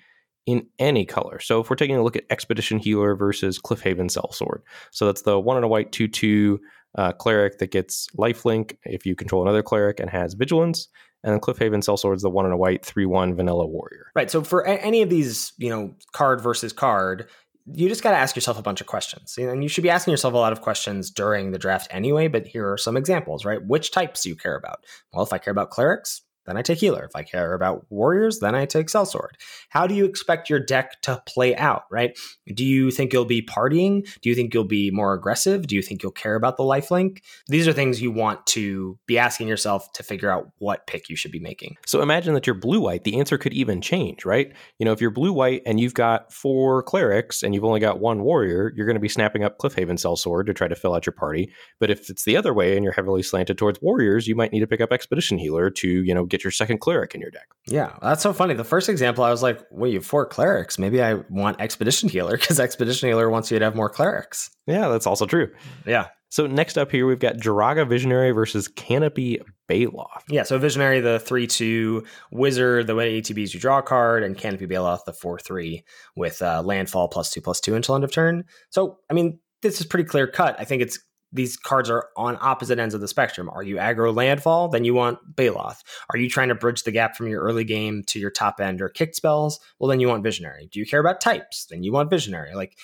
in any color. So if we're taking a look at Expedition Healer versus Cliffhaven Sellsword, so that's the one and a white 2 2 uh, cleric that gets lifelink if you control another cleric and has vigilance. And then Cliffhaven is the one and a white 3 1 vanilla warrior. Right. So for a- any of these, you know, card versus card, you just got to ask yourself a bunch of questions. And you should be asking yourself a lot of questions during the draft anyway, but here are some examples, right? Which types do you care about? Well, if I care about clerics, then I take healer. If I care about warriors, then I take sellsword. How do you expect your deck to play out, right? Do you think you'll be partying? Do you think you'll be more aggressive? Do you think you'll care about the lifelink? These are things you want to be asking yourself to figure out what pick you should be making. So imagine that you're blue white. The answer could even change, right? You know, if you're blue white and you've got four clerics and you've only got one warrior, you're going to be snapping up Cliffhaven Sellsword to try to fill out your party. But if it's the other way and you're heavily slanted towards warriors, you might need to pick up Expedition Healer to, you know, get your second cleric in your deck. Yeah, that's so funny. The first example, I was like, well, you have four clerics. Maybe I want Expedition Healer because Expedition Healer wants you to have more clerics. Yeah, that's also true. Yeah. So next up here, we've got Joraga Visionary versus Canopy Baloth. Yeah, so Visionary, the 3 2 Wizard, the way ETBs you draw a card, and Canopy Baloth, the 4 3 with uh, landfall plus 2 plus 2 until end of turn. So, I mean, this is pretty clear cut. I think it's these cards are on opposite ends of the spectrum. Are you aggro landfall? Then you want Baloth. Are you trying to bridge the gap from your early game to your top end or kick spells? Well, then you want Visionary. Do you care about types? Then you want Visionary. Like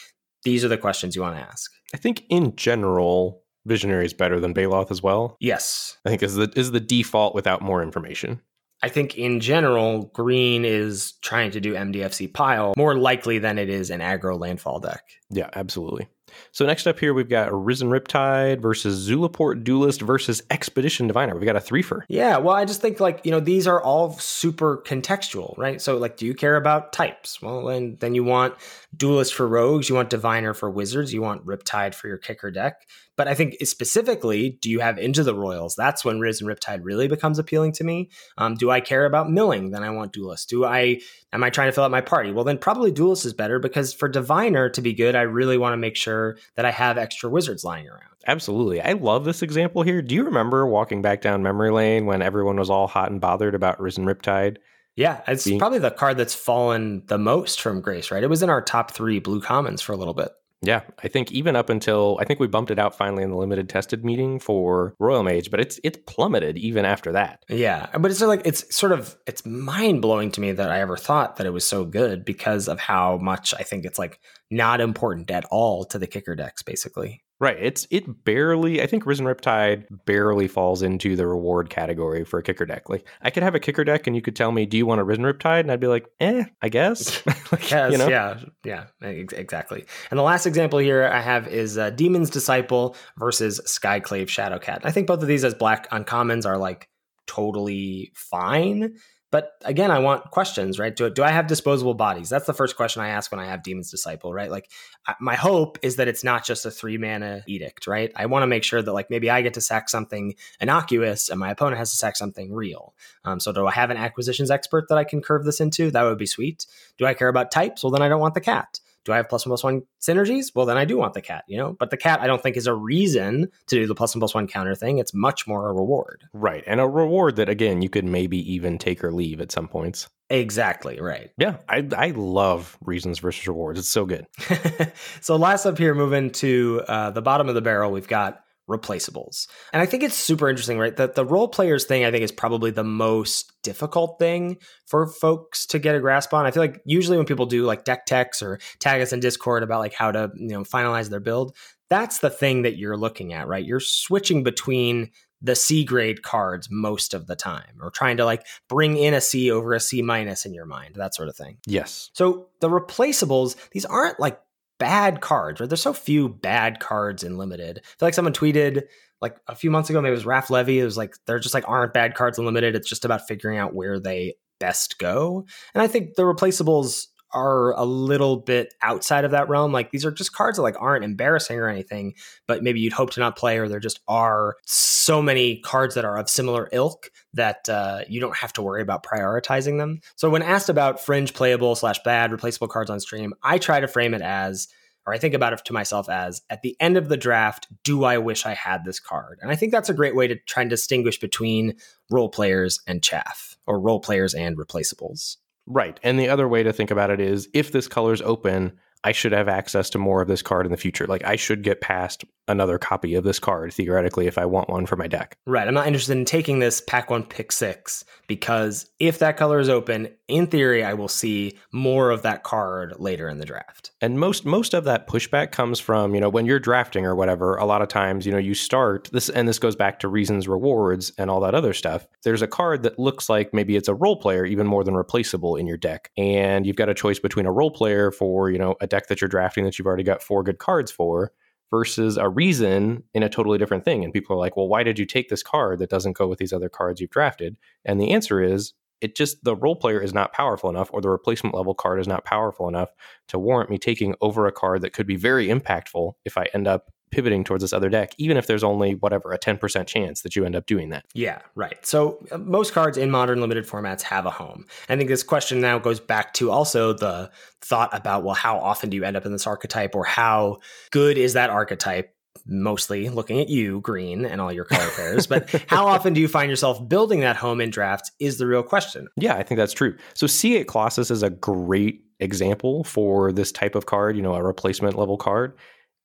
these are the questions you want to ask. I think in general, Visionary is better than Baloth as well. Yes. I think is the is the default without more information. I think in general, green is trying to do MDFC pile more likely than it is an aggro landfall deck. Yeah, absolutely. So next up here, we've got Risen Riptide versus Zulaport Duelist versus Expedition Diviner. We've got a threefer. Yeah, well, I just think like you know these are all super contextual, right? So like, do you care about types? Well, then then you want Duelist for rogues, you want Diviner for wizards, you want Riptide for your kicker deck. But I think specifically, do you have Into the Roils? That's when Risen Riptide really becomes appealing to me. Um, do I care about milling? Then I want Duelist. Do I am I trying to fill out my party? Well, then probably Duelist is better because for Diviner to be good, I really want to make sure that I have extra wizards lying around. Absolutely. I love this example here. Do you remember walking back down memory lane when everyone was all hot and bothered about Risen Riptide? Yeah, it's Being- probably the card that's fallen the most from Grace, right? It was in our top three blue commons for a little bit. Yeah, I think even up until I think we bumped it out finally in the limited tested meeting for Roilmage, but it's it's plummeted even after that. Yeah, but it's like it's sort of it's mind blowing to me that I ever thought that it was so good because of how much I think it's like not important at all to the kicker decks, basically. Right. It's it barely I think Risen Riptide barely falls into the reward category for a kicker deck. Like I could have a kicker deck and you could tell me, do you want a Risen Riptide? And I'd be like, eh, I guess. like, Yes, you know? yeah, yeah, ex- exactly. And the last example here I have is uh, Demon's Disciple versus Skyclave Shadowcat. I think both of these as black uncommons are like totally fine. But again, I want questions, right? Do, do I have disposable bodies? That's the first question I ask when I have Demon's Disciple, right? Like, I, my hope is that it's not just a three mana edict, right? I want to make sure that, like, maybe I get to sack something innocuous and my opponent has to sack something real. Um, so, do I have an acquisitions expert that I can curve this into? That would be sweet. Do I care about types? Well, then I don't want the cat. Do I have plus one plus one synergies? Well, then I do want the cat, you know? But the cat, I don't think, is a reason to do the plus one plus one counter thing. It's much more a reward. Right. And a reward that again you could maybe even take or leave at some points. Exactly, right. Yeah. I I love reasons versus rewards. It's so good. so last up here, moving to uh, the bottom of the barrel, we've got replaceables. And I think it's super interesting, right? That the role players thing I think is probably the most difficult thing for folks to get a grasp on. I feel like usually when people do like deck techs or tag us in Discord about like how to, you know, finalize their build, that's the thing that you're looking at, right? You're switching between the C grade cards most of the time, or trying to like bring in a C over a C minus in your mind, that sort of thing. Yes. So the replaceables, these aren't like bad cards, right? There's so few bad cards in limited. I feel like someone tweeted like a few months ago, maybe it was Raph Levy. It was like they're just like aren't bad cards in limited. It's just about figuring out where they best go. And I think the replaceables are a little bit outside of that realm. Like these are just cards that like aren't embarrassing or anything, but maybe you'd hope to not play, or there just are so many cards that are of similar ilk that uh, you don't have to worry about prioritizing them. So when asked about fringe playable slash bad replaceable cards on stream, I try to frame it as or I think about it to myself as at the end of the draft, do I wish I had this card? And I think that's a great way to try and distinguish between role players and chaff or role players and replaceables. Right. And the other way to think about it is if this color is open, I should have access to more of this card in the future. Like I should get past another copy of this card theoretically if I want one for my deck. Right. I'm not interested in taking this pack one, pick six because if that color is open, in theory, I will see more of that card later in the draft. And most most of that pushback comes from you know when you're drafting or whatever. A lot of times you know you start this, and this goes back to reasons, rewards, and all that other stuff. There's a card that looks like maybe it's a role player even more than replaceable in your deck, and you've got a choice between a role player for you know a deck that you're drafting that you've already got four good cards for versus a reason in a totally different thing. And people are like, well, why did you take this card that doesn't go with these other cards you've drafted? And the answer is it just the role player is not powerful enough or the replacement level card is not powerful enough to warrant me taking over a card that could be very impactful if I end up pivoting towards this other deck, even if there's only whatever a 10% chance that you end up doing that. Yeah, right. So uh, most cards in modern limited formats have a home. I think this question now goes back to also the thought about, well, how often do you end up in this archetype or how good is that archetype? Mostly looking at you, green, and all your color pairs. But how often do you find yourself building that home in drafts is the real question. Yeah, I think that's true. So Sea Gate Colossus is a great example for this type of card, you know, a replacement level card.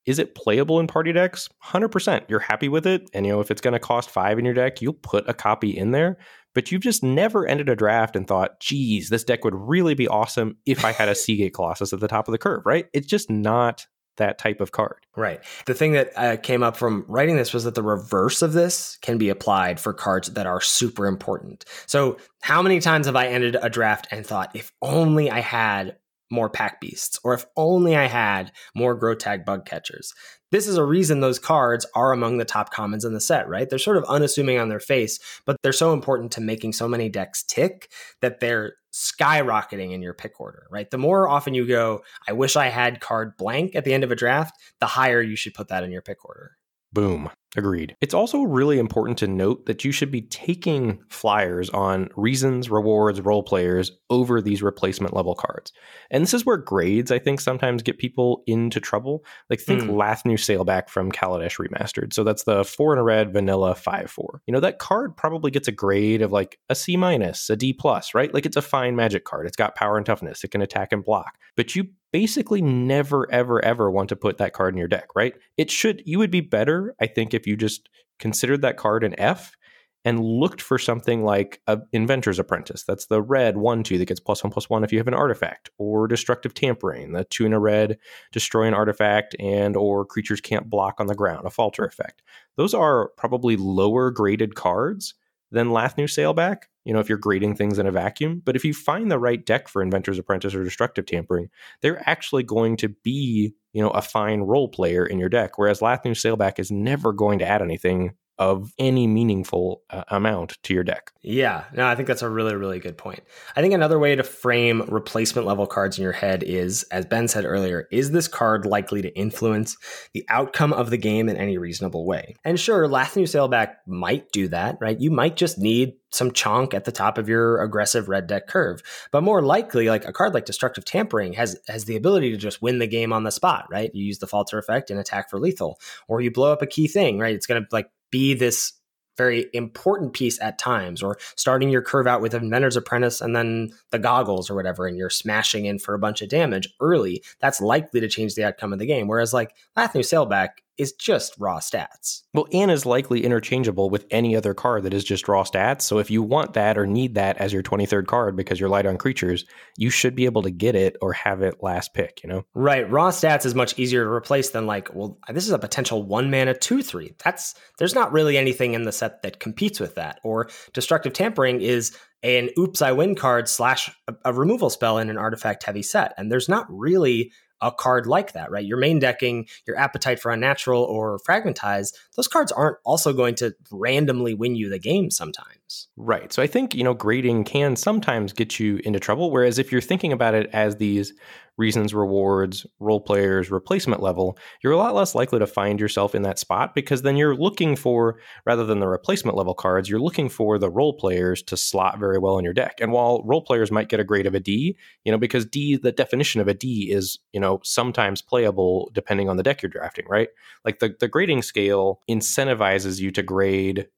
Is it playable in party decks? 100%. You're happy with it. And, you know, if it's going to cost five in your deck, you'll put a copy in there. But you've just never ended a draft and thought, geez, this deck would really be awesome if I had a Seagate Colossus at the top of the curve, right? It's just not that type of card. Right. The thing that uh, came up from writing this was that the reverse of this can be applied for cards that are super important. So, how many times have I ended a draft and thought, if only I had more pack beasts, or if only I had more Grotag bug catchers. This is a reason those cards are among the top commons in the set, right? They're sort of unassuming on their face, but they're so important to making so many decks tick that they're skyrocketing in your pick order, right? The more often you go, I wish I had card blank at the end of a draft, the higher you should put that in your pick order. Boom. Agreed. It's also really important to note that you should be taking flyers on reasons, rewards, role players over these replacement level cards. And this is where grades, I think, sometimes get people into trouble. Like, think mm. Lathnu Sailback from Kaladesh Remastered. So that's the four in a red vanilla 5 4. You know, that card probably gets a grade of like a C minus, a D plus, right? Like, it's a fine magic card. It's got power and toughness, it can attack and block. But you basically never, ever, ever want to put that card in your deck, right? It should, you would be better, I think, if you just considered that card an F and looked for something like a Inventor's Apprentice. That's the red one two that gets plus one plus one if you have an artifact, or Destructive Tampering, the two in a red, destroy an artifact and or creatures can't block on the ground, a falter effect. Those are probably lower graded cards than Lathnu Sailback, you know, if you're grading things in a vacuum. But if you find the right deck for Inventor's Apprentice or Destructive Tampering, they're actually going to be, you know, a fine role player in your deck. Whereas Lathnu Sailback is never going to add anything of any meaningful uh, amount to your deck. Yeah, no, I think that's a really, really good point. I think another way to frame replacement level cards in your head is, as Ben said earlier, is this card likely to influence the outcome of the game in any reasonable way? And sure, Lathnu Sailback might do that, right? You might just need some chonk at the top of your aggressive red deck curve. But more likely, like a card like Destructive Tampering has has the ability to just win the game on the spot, right? You use the falter effect and attack for lethal, or you blow up a key thing, right? It's gonna like be this very important piece at times, or starting your curve out with Inventor's Apprentice and then the goggles or whatever, and you're smashing in for a bunch of damage early, that's likely to change the outcome of the game. Whereas like Lathnu Sailback is just raw stats. Well, and is likely interchangeable with any other card that is just raw stats. So if you want that or need that as your 23rd card because you're light on creatures, you should be able to get it or have it last pick, you know? Right. Raw stats is much easier to replace than like, well, this is a potential one mana 2 3. That's there's not really anything in the set that competes with that. Or destructive tampering is an oops, I win card slash a, a removal spell in an artifact heavy set. And there's not really a card like that, right? Your main decking, your appetite for unnatural or fragmentize, those cards aren't also going to randomly win you the game sometimes. Right. So I think, you know, grading can sometimes get you into trouble. Whereas if you're thinking about it as these reasons, rewards, role players, replacement level, you're a lot less likely to find yourself in that spot because then you're looking for, rather than the replacement level cards, you're looking for the role players to slot very well in your deck. And while role players might get a grade of a D, you know, because D, the definition of a D is, you know, sometimes playable depending on the deck you're drafting, right? Like the, the grading scale incentivizes you to grade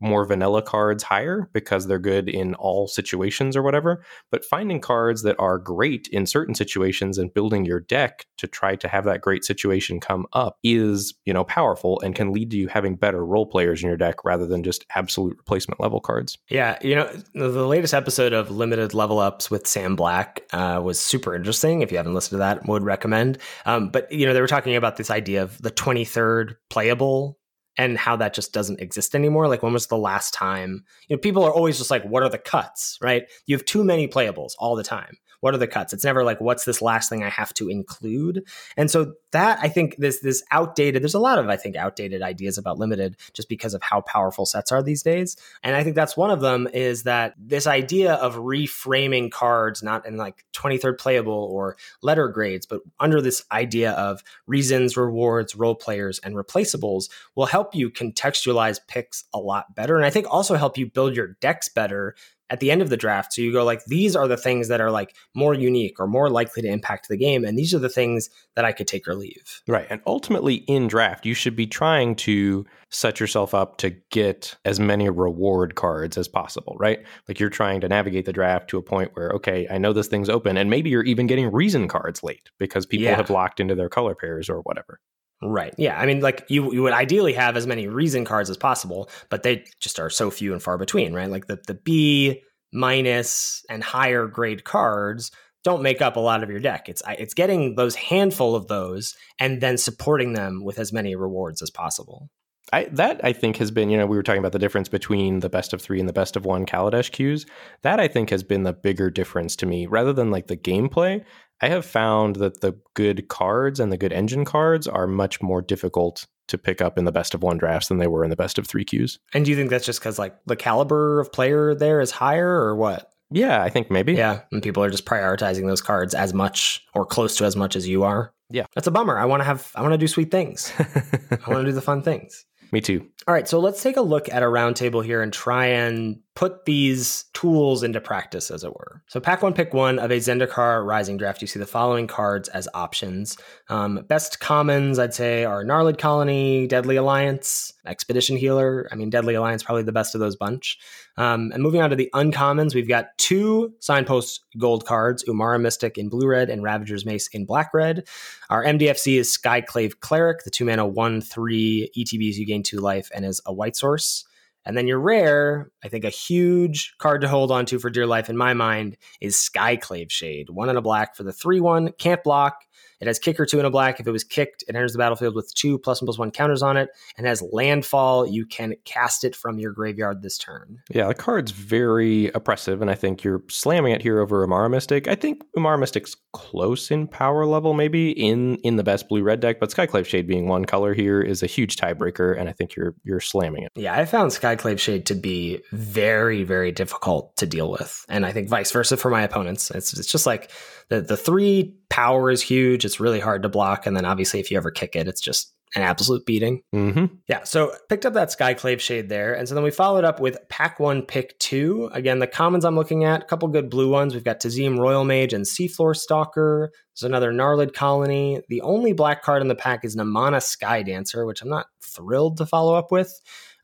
more vanilla cards higher because they're good in all situations or whatever. But finding cards that are great in certain situations and building your deck to try to have that great situation come up is, you know, powerful and can lead to you having better role players in your deck rather than just absolute replacement level cards. Yeah, you know, the latest episode of Limited Level Ups with Sam Black uh, was super interesting. If you haven't listened to that, would recommend. Um, but you know, they were talking about this idea of the 23rd playable and how that just doesn't exist anymore. Like when was the last time? You know, people are always just like, what are the cuts, right? You have too many playables all the time what are the cuts? It's never like what's this last thing i have to include? And so that i think this this outdated there's a lot of i think outdated ideas about limited just because of how powerful sets are these days. And i think that's one of them is that this idea of reframing cards not in like 23rd playable or letter grades but under this idea of reasons rewards role players and replaceables will help you contextualize picks a lot better. And i think also help you build your decks better at the end of the draft. So you go like, these are the things that are like more unique or more likely to impact the game. And these are the things that I could take or leave. Right. And ultimately in draft, you should be trying to set yourself up to get as many reward cards as possible, right? Like you're trying to navigate the draft to a point where, okay, I know this thing's open. And maybe you're even getting reason cards late because people yeah. have locked into their color pairs or whatever. Right. Yeah. I mean, like you, you would ideally have as many reason cards as possible, but they just are so few and far between, right? Like the, the B minus and higher grade cards don't make up a lot of your deck. It's it's getting those handful of those and then supporting them with as many rewards as possible. I, that I think has been, you know, we were talking about the difference between the best of three and the best of one Kaladesh queues. That I think has been the bigger difference to me. Rather than like the gameplay, I have found that the good cards and the good engine cards are much more difficult to pick up in the best of one drafts than they were in the best of three queues. And do you think that's just because like the caliber of player there is higher or what? Yeah, I think maybe. Yeah, and people are just prioritizing those cards as much or close to as much as you are. Yeah, that's a bummer. I want to have. I want to do sweet things. I want to do the fun things. Me too. All right, so let's take a look at a roundtable here and try and put these tools into practice, as it were. So, pack one, pick one of a Zendikar Rising draft. You see the following cards as options. Um, best commons, I'd say, are Gnarlid Colony, Deadly Alliance, Expedition Healer. I mean, Deadly Alliance, probably the best of those bunch. Um, and moving on to the uncommons, we've got two signpost gold cards Umara Mystic in blue red and Ravager's Mace in black red. Our MDFC is Skyclave Cleric, the two mana 1 3 ETBs you gain two life and is a white source. And then your rare, I think a huge card to hold on to for dear life in my mind is Skyclave Shade. One and a black for the 3 1, can't block, it has kicker two and a black. If it was kicked, it enters the battlefield with two plus one plus one counters on it and has landfall. You can cast it from your graveyard this turn. Yeah, the card's very oppressive, and I think you're slamming it here over Umara Mystic. I think Umara Mystic's close in power level, maybe in in the best blue red deck, but Skyclave Shade being one color here is a huge tiebreaker, and I think you're you're slamming it. Yeah, I found Skyclave Shade to be very, very difficult to deal with. And I think vice versa for my opponents. It's it's just like the the three power is huge. It's really hard to block, and then obviously if you ever kick it, it's just an absolute beating. Mm-hmm. Yeah, so picked up that Skyclave Shade there, and so then we followed up with Pack One, Pick Two. Again, the commons I'm looking at, a couple good blue ones. We've got Tazeem Roilmage and Seafloor Stalker. There's another Gnarlid Colony. The only black card in the pack is Nimana Sky Dancer, which I'm not thrilled to follow up with.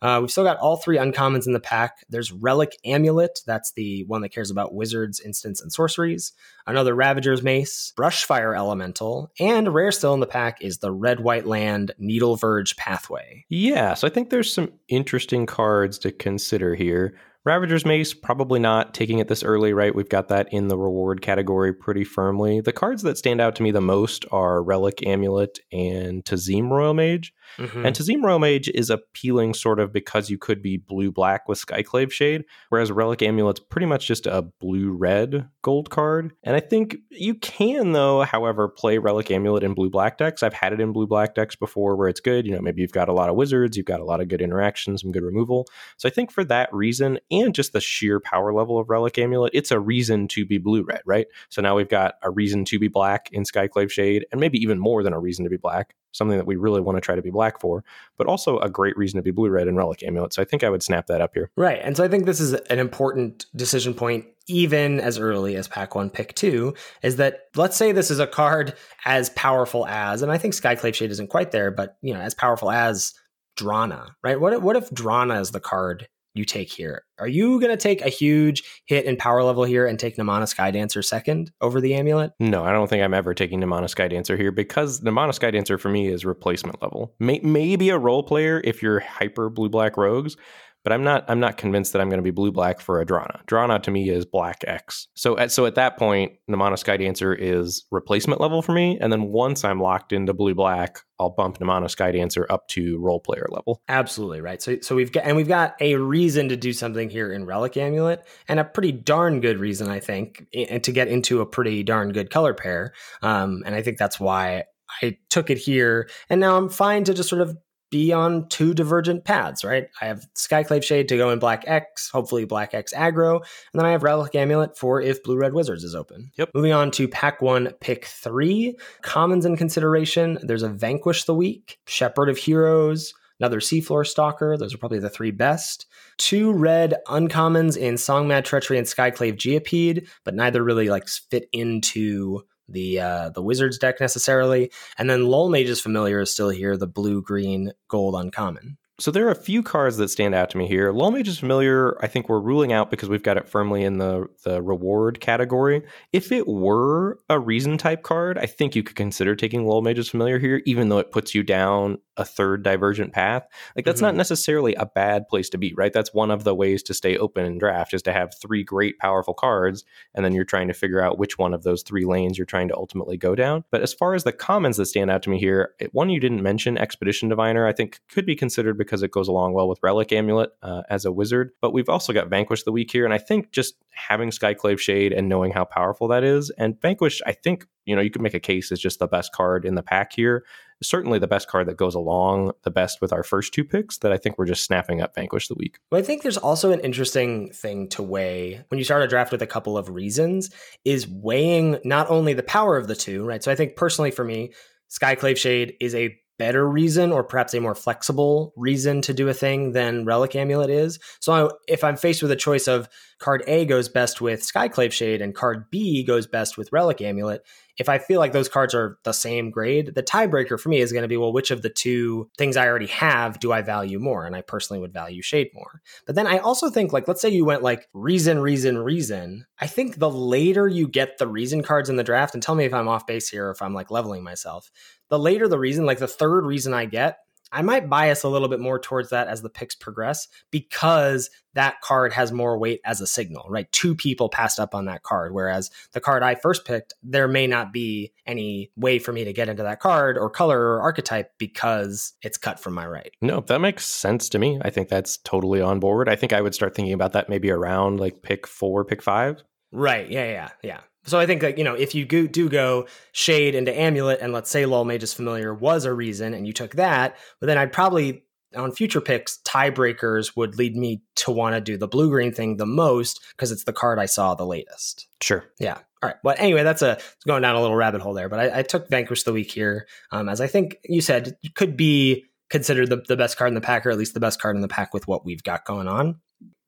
Uh, we've still got all three uncommons in the pack. There's Relic Amulet, that's the one that cares about wizards, instants, and sorceries. Another Ravager's Mace, Brushfire Elemental, and rare still in the pack is the Red White Land Needle Verge Pathway. Yeah, so I think there's some interesting cards to consider here. Ravager's Mace, probably not taking it this early, right? We've got that in the reward category pretty firmly. The cards that stand out to me the most are Relic Amulet and Tazeem Roilmage. Mm-hmm. And Tazeem Roilmage is appealing sort of because you could be blue black with Skyclave Shade, whereas Relic Amulet's pretty much just a blue red gold card. And I think you can, though, however, play Relic Amulet in blue black decks. I've had it in blue black decks before where it's good. You know, maybe you've got a lot of wizards, you've got a lot of good interactions, some good removal. So I think for that reason, and just the sheer power level of Relic Amulet, it's a reason to be blue red, right? So now we've got a reason to be black in Skyclave Shade, and maybe even more than a reason to be black something that we really want to try to be black for, but also a great reason to be blue red and relic amulet. So I think I would snap that up here. Right. And so I think this is an important decision point, even as early as pack one, pick two, is that let's say this is a card as powerful as, and I think Skyclave Shade isn't quite there, but you know, as powerful as Drana, right? What if, what if Drana is the card you take here. Are you going to take a huge hit in power level here and take Nimana Sky Dancer second over the amulet? No, I don't think I'm ever taking Nimana Sky Dancer here because Nimana Sky Dancer for me is replacement level. May- maybe a role player if you're hyper blue black rogues, but I'm not I'm not convinced that I'm going to be blue black for a Drana. Drana to me is black X. So at so at that point, Nimana Sky Dancer is replacement level for me, and then once I'm locked into blue black, I'll bump Nimana Sky Dancer up to role player level. Absolutely right. So so we've got and we've got a reason to do something here in Relic Amulet, and a pretty darn good reason I think, and to get into a pretty darn good color pair. Um, and I think that's why I took it here, and now I'm fine to just sort of be on two divergent paths, right? I have Skyclave Shade to go in Black X, hopefully Black X aggro, and then I have Relic Amulet for if Blue Red Wizards is open. Yep. Moving on to pack one, pick three. Commons in consideration. There's a Vanquish the Weak, Shepherd of Heroes, another Seafloor Stalker. Those are probably the three best. Two red uncommons in Songmad Treachery and Skyclave Geopede, but neither really like fit into the uh, the Wizards deck necessarily. And then Lullmage's Familiar is still here, the blue, green, gold uncommon. So there are a few cards that stand out to me here. Lullmage's familiar. I think we're ruling out because we've got it firmly in the the reward category. If it were a reason type card, I think you could consider taking Lullmage's familiar here, even though it puts you down a third divergent path. Like that's mm-hmm. not necessarily a bad place to be, right? That's one of the ways to stay open in draft is to have three great powerful cards, and then you're trying to figure out which one of those three lanes you're trying to ultimately go down. But as far as the commons that stand out to me here, one you didn't mention, Expedition Diviner, I think could be considered because it goes along well with Relic Amulet uh, as a wizard. But we've also got Vanquish the weak here, and I think just having Skyclave Shade and knowing how powerful that is, and Vanquish, I think you know you could make a case as just the best card in the pack here certainly the best card that goes along the best with our first two picks that I think we're just snapping up Vanquish the Weak. Well, I think there's also an interesting thing to weigh when you start a draft with a couple of reasons is weighing not only the power of the two, right? So I think personally for me, Skyclave Shade is a better reason or perhaps a more flexible reason to do a thing than Relic Amulet is. So if I'm faced with a choice of card A goes best with Skyclave Shade and card B goes best with Relic Amulet, if I feel like those cards are the same grade, the tiebreaker for me is going to be well, which of the two things I already have do I value more? And I personally would value Shade more. But then I also think, like, let's say you went like reason, reason, reason. I think the later you get the reason cards in the draft, and tell me if I'm off base here, or if I'm like leveling myself, the later the reason, like the third reason I get, I might bias a little bit more towards that as the picks progress because that card has more weight as a signal, right? Two people passed up on that card, whereas the card I first picked, there may not be any way for me to get into that card or color or archetype because it's cut from my right. No, that makes sense to me. I think that's totally on board. I think I would start thinking about that maybe around like pick four, pick five. Right. Yeah. Yeah. Yeah. So I think that you know if you go, do go shade into amulet and let's say Lullmage's familiar was a reason and you took that, but then I'd probably on future picks tiebreakers would lead me to want to do the blue green thing the most because it's the card I saw the latest. Sure. Yeah. All right. But anyway, that's a going down a little rabbit hole there. But I, I took Vanquish the Weak here, um, as I think you said could be considered the, the best card in the pack, or at least the best card in the pack with what we've got going on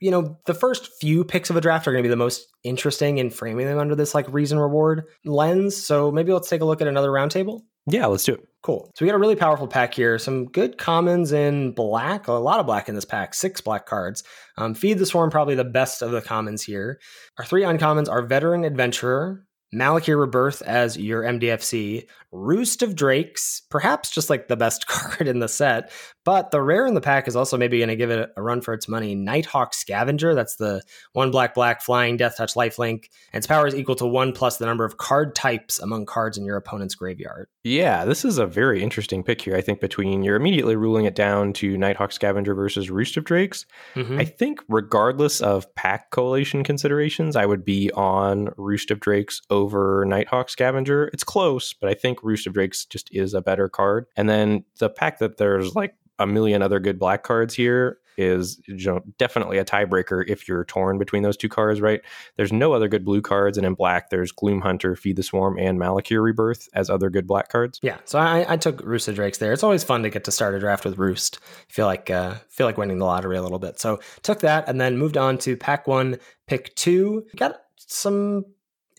you know, the first few picks of a draft are going to be the most interesting in framing them under this like reason reward lens. So maybe let's take a look at another roundtable. Yeah, let's do it. Cool. So we got a really powerful pack here. Some good commons in black. A lot of black in this pack. Six black cards. Um, Feed the Swarm, probably the best of the commons here. Our three uncommons are Veteran Adventurer, Malakir Rebirth as your MDFC, Roost of Drakes, perhaps just like the best card in the set, but the rare in the pack is also maybe going to give it a run for its money. Nighthawk Scavenger, that's the one black black flying death touch lifelink, and its power is equal to one plus the number of card types among cards in your opponent's graveyard. Yeah, this is a very interesting pick here. I think between you're immediately ruling it down to Nighthawk Scavenger versus Roost of Drakes. Mm-hmm. I think regardless of pack collation considerations, I would be on Roost of Drakes over Nighthawk Scavenger. It's close, but I think Roost of Drakes just is a better card. And then the pack that there's like a million other good black cards here is definitely a tiebreaker if you're torn between those two cards, right? There's no other good blue cards, and in black, there's Gloom Hunter, Feed the Swarm, and Malakir Rebirth as other good black cards. Yeah, so I, I took Roost of Drakes there. It's always fun to get to start a draft with Roost. feel like uh, feel like winning the lottery a little bit. So took that, and then moved on to pack one, pick two. Got some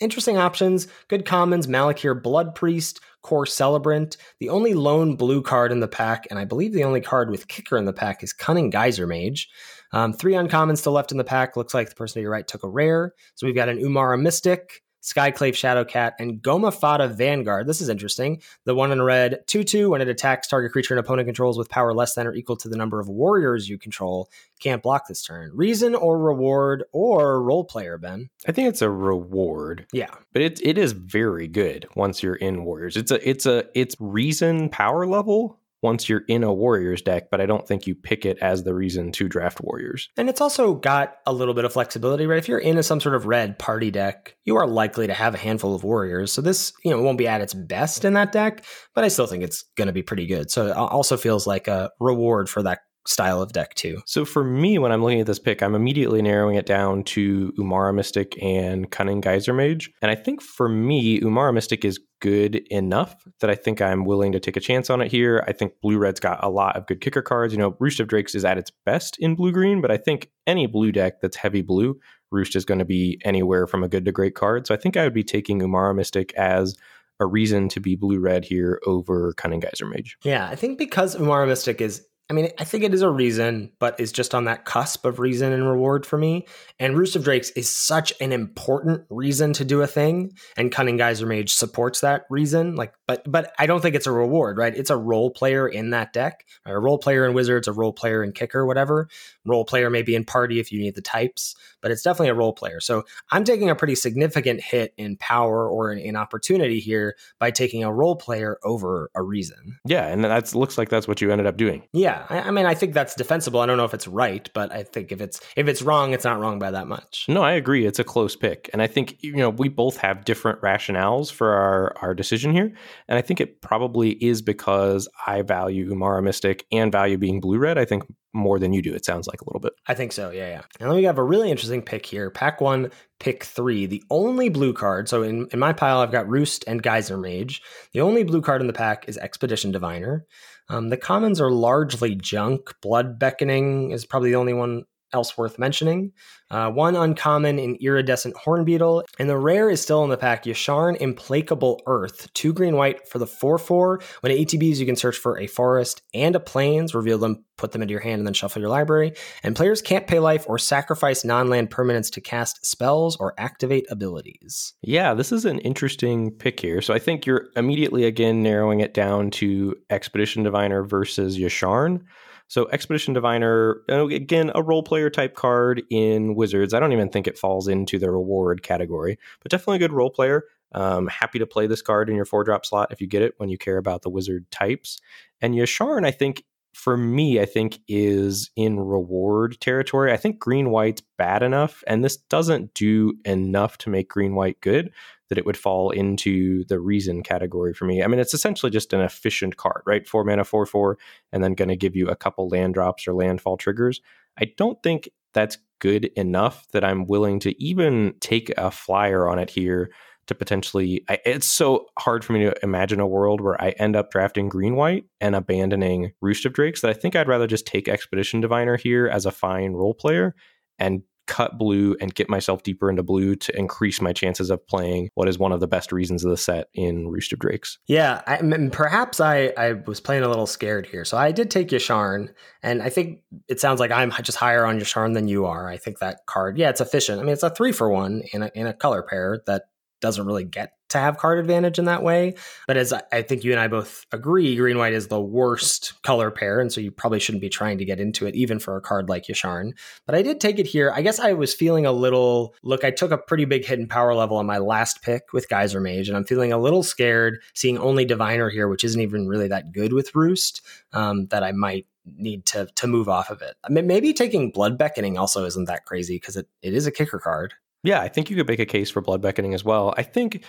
interesting options. Good commons, Malakir Blood Priest, Kor Celebrant. The only lone blue card in the pack, and I believe the only card with kicker in the pack, is Cunning Geyser Mage. Um, three uncommons still left in the pack. Looks like the person to your right took a rare. So we've got an Umara Mystic, Skyclave Shadowcat, and Gomafada Vanguard. This is interesting. The one in red 2 2, when it attacks target creature an opponent controls with power less than or equal to the number of warriors you control, can't block this turn. Reason or reward or role player, Ben? I think it's a reward. Yeah. But it, it is very good once you're in warriors. It's a it's a it's reason power level once you're in a Warriors deck, but I don't think you pick it as the reason to draft Warriors. And it's also got a little bit of flexibility, right? If you're in some sort of red party deck, you are likely to have a handful of Warriors. So this, you know, won't be at its best in that deck, but I still think it's going to be pretty good. So it also feels like a reward for that style of deck too. So for me, when I'm looking at this pick, I'm immediately narrowing it down to Umara Mystic and Cunning Geyser Mage. And I think for me, Umara Mystic is good enough that I think I'm willing to take a chance on it here. I think Blue Red's got a lot of good kicker cards. You know, Roost of Drakes is at its best in blue green, but I think any blue deck that's heavy blue, Roost is going to be anywhere from a good to great card. So I think I would be taking Umara Mystic as a reason to be blue red here over Cunning Geyser Mage. Yeah, I think because Umara Mystic is I mean, I think it is a reason, but is just on that cusp of reason and reward for me. And Roost of Drakes is such an important reason to do a thing, and Cunning Geyser Mage supports that reason. Like, but but I don't think it's a reward, right? It's a role player in that deck. A role player in Wizards, a role player in Kicker, whatever. Role player maybe in Party if you need the types, but it's definitely a role player. So I'm taking a pretty significant hit in power or in, in opportunity here by taking a role player over a reason. Yeah, and that looks like that's what you ended up doing. Yeah, I, I, mean, I think that's defensible. I don't know if it's right, but I think if it's if it's wrong, it's not wrong by that much. No, I agree. It's a close pick, and I think you know we both have different rationales for our our decision here, and I think it probably is because I value Umara Mystic and value being blue red. I think more than you do. It sounds like a little bit. I think so. Yeah, yeah. And then we have a really interesting pick here. Pack one, pick three. The only blue card. So in, in my pile, I've got Roost and Geyser Mage. The only blue card in the pack is Expedition Diviner. Um, the commons are largely junk. Blood Beckoning is probably the only one else worth mentioning. Uh, one uncommon in Iridescent Hornbeetle, and the rare is still in the pack Yasharn Implacable Earth. Two green white for the 4 4. When it ETBs, you can search for a forest and a plains, reveal them, put them into your hand, and then shuffle your library. And players can't pay life or sacrifice non land permanents to cast spells or activate abilities. Yeah, this is an interesting pick here. So I think you're immediately again narrowing it down to Expedition Diviner versus Yasharn. So Expedition Diviner, again, a role player type card in Wizards. I don't even think it falls into the reward category, but definitely a good role player. Um, happy to play this card in your four drop slot if you get it when you care about the wizard types. And Yasharn, I think, for me, I think is in reward territory. I think green white's bad enough, and this doesn't do enough to make green white good that it would fall into the reason category for me. I mean, it's essentially just an efficient card, right? Four mana, four, four, and then going to give you a couple land drops or landfall triggers. I don't think that's good enough that I'm willing to even take a flyer on it here to potentially. I, it's so hard for me to imagine a world where I end up drafting green white and abandoning Roost of Drakes that I think I'd rather just take Expedition Diviner here as a fine role player and cut blue and get myself deeper into blue to increase my chances of playing what is one of the best reasons of the set in Roost of Drakes. Yeah, I, perhaps I, I was playing a little scared here. So I did take Yasharn, and I think it sounds like I'm just higher on Yasharn than you are. I think that card, yeah, it's efficient. I mean, it's a three for one in a, in a color pair that doesn't really get to have card advantage in that way. But as I think you and I both agree, green white is the worst color pair, and so you probably shouldn't be trying to get into it, even for a card like Yasharn. But I did take it here. I guess I was feeling a little look. I took a pretty big hit in power level on my last pick with Geyser Mage, and I'm feeling a little scared seeing only Diviner here, which isn't even really that good with Roost. Um, that I might need to to move off of it. I mean, maybe taking Blood Beckoning also isn't that crazy because it, it is a kicker card. Yeah, I think you could make a case for Blood Beckoning as well. I think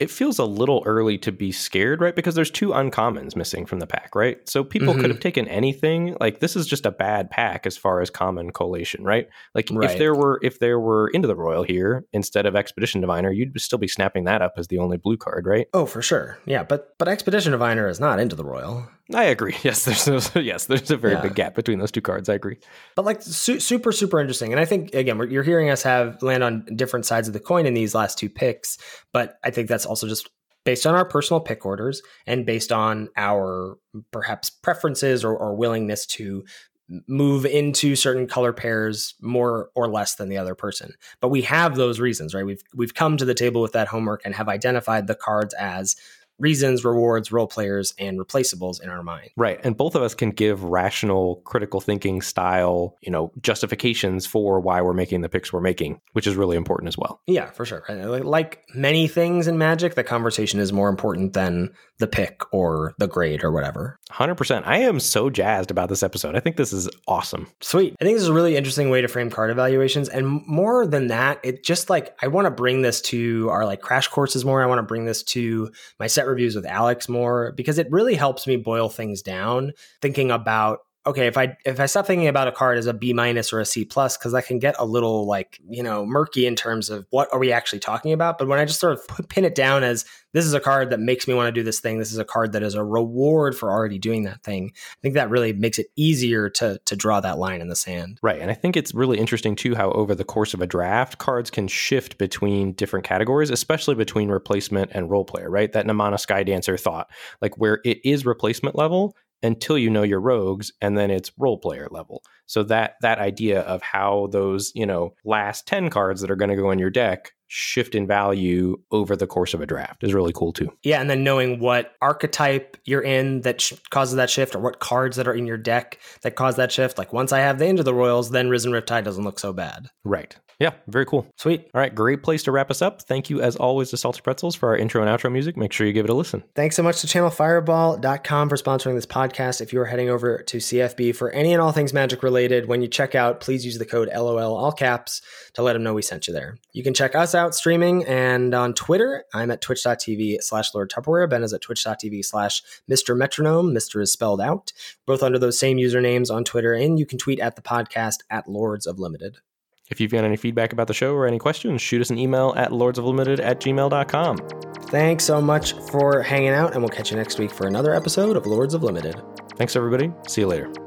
it feels a little early to be scared, right? Because there's two uncommons missing from the pack, right? So people mm-hmm. could have taken anything. Like this is just a bad pack as far as common collation, right? Like right. if there were if there were into the roil here instead of expedition diviner, you'd still be snapping that up as the only blue card, right? Oh, for sure. Yeah, but but expedition diviner is not into the roil. I agree. Yes, there's a, yes, there's a very yeah. big gap between those two cards. I agree. But like su- super super interesting, and I think again you're hearing us have land on different sides of the coin in these last two picks, but I think that's also just based on our personal pick orders and based on our perhaps preferences or, or willingness to move into certain color pairs more or less than the other person. But we have those reasons, right? We've we've come to the table with that homework and have identified the cards as reasons, rewards, role players, and replaceables in our mind. Right. And both of us can give rational, critical thinking style, you know, justifications for why we're making the picks we're making, which is really important as well. Yeah, for sure. Like many things in Magic, the conversation is more important than the pick or the grade or whatever. 100%. I am so jazzed about this episode. I think this is awesome. Sweet. I think this is a really interesting way to frame card evaluations. And more than that, it just like, I want to bring this to our like crash courses more. I want to bring this to my set reviews with Alex more because it really helps me boil things down, thinking about okay, if I if I stop thinking about a card as a B minus or a C plus, because that can get a little like you know murky in terms of what are we actually talking about. But when I just sort of put, pin it down as this is a card that makes me want to do this thing, this is a card that is a reward for already doing that thing. I think that really makes it easier to to draw that line in the sand. Right, and I think it's really interesting too how over the course of a draft, cards can shift between different categories, especially between replacement and role player. Right, that Namana Skydancer thought, like where it is replacement level until you know your rogues and then it's role player level so that that idea of how those you know last 10 cards that are going to go in your deck shift in value over the course of a draft is really cool too. Yeah, and then knowing what archetype you're in that sh- causes that shift, or what cards that are in your deck that cause that shift. Like once I have the Into the Roils, then Risen Riptide doesn't look so bad. Right. Yeah, very cool. Sweet. All right, great place to wrap us up. Thank you, as always, to Salty Pretzels for our intro and outro music. Make sure you give it a listen. Thanks so much to channelfireball.com for sponsoring this podcast. If you are heading over to CFB for any and all things magic related, when you check out, please use the code LOL all caps to let them know we sent you there. You can check us out streaming and on Twitter. I'm at twitch.tv slash Lord Tupperware. Ben is at twitch.tv slash Mr. Metronome. Mr. is spelled out, both under those same usernames on Twitter. And you can tweet at the podcast at Lords of Limited. If you've got any feedback about the show or any questions, shoot us an email at lordsoflimited at gmail.com. Thanks so much for hanging out, and we'll catch you next week for another episode of Lords of Limited. Thanks, everybody. See you later.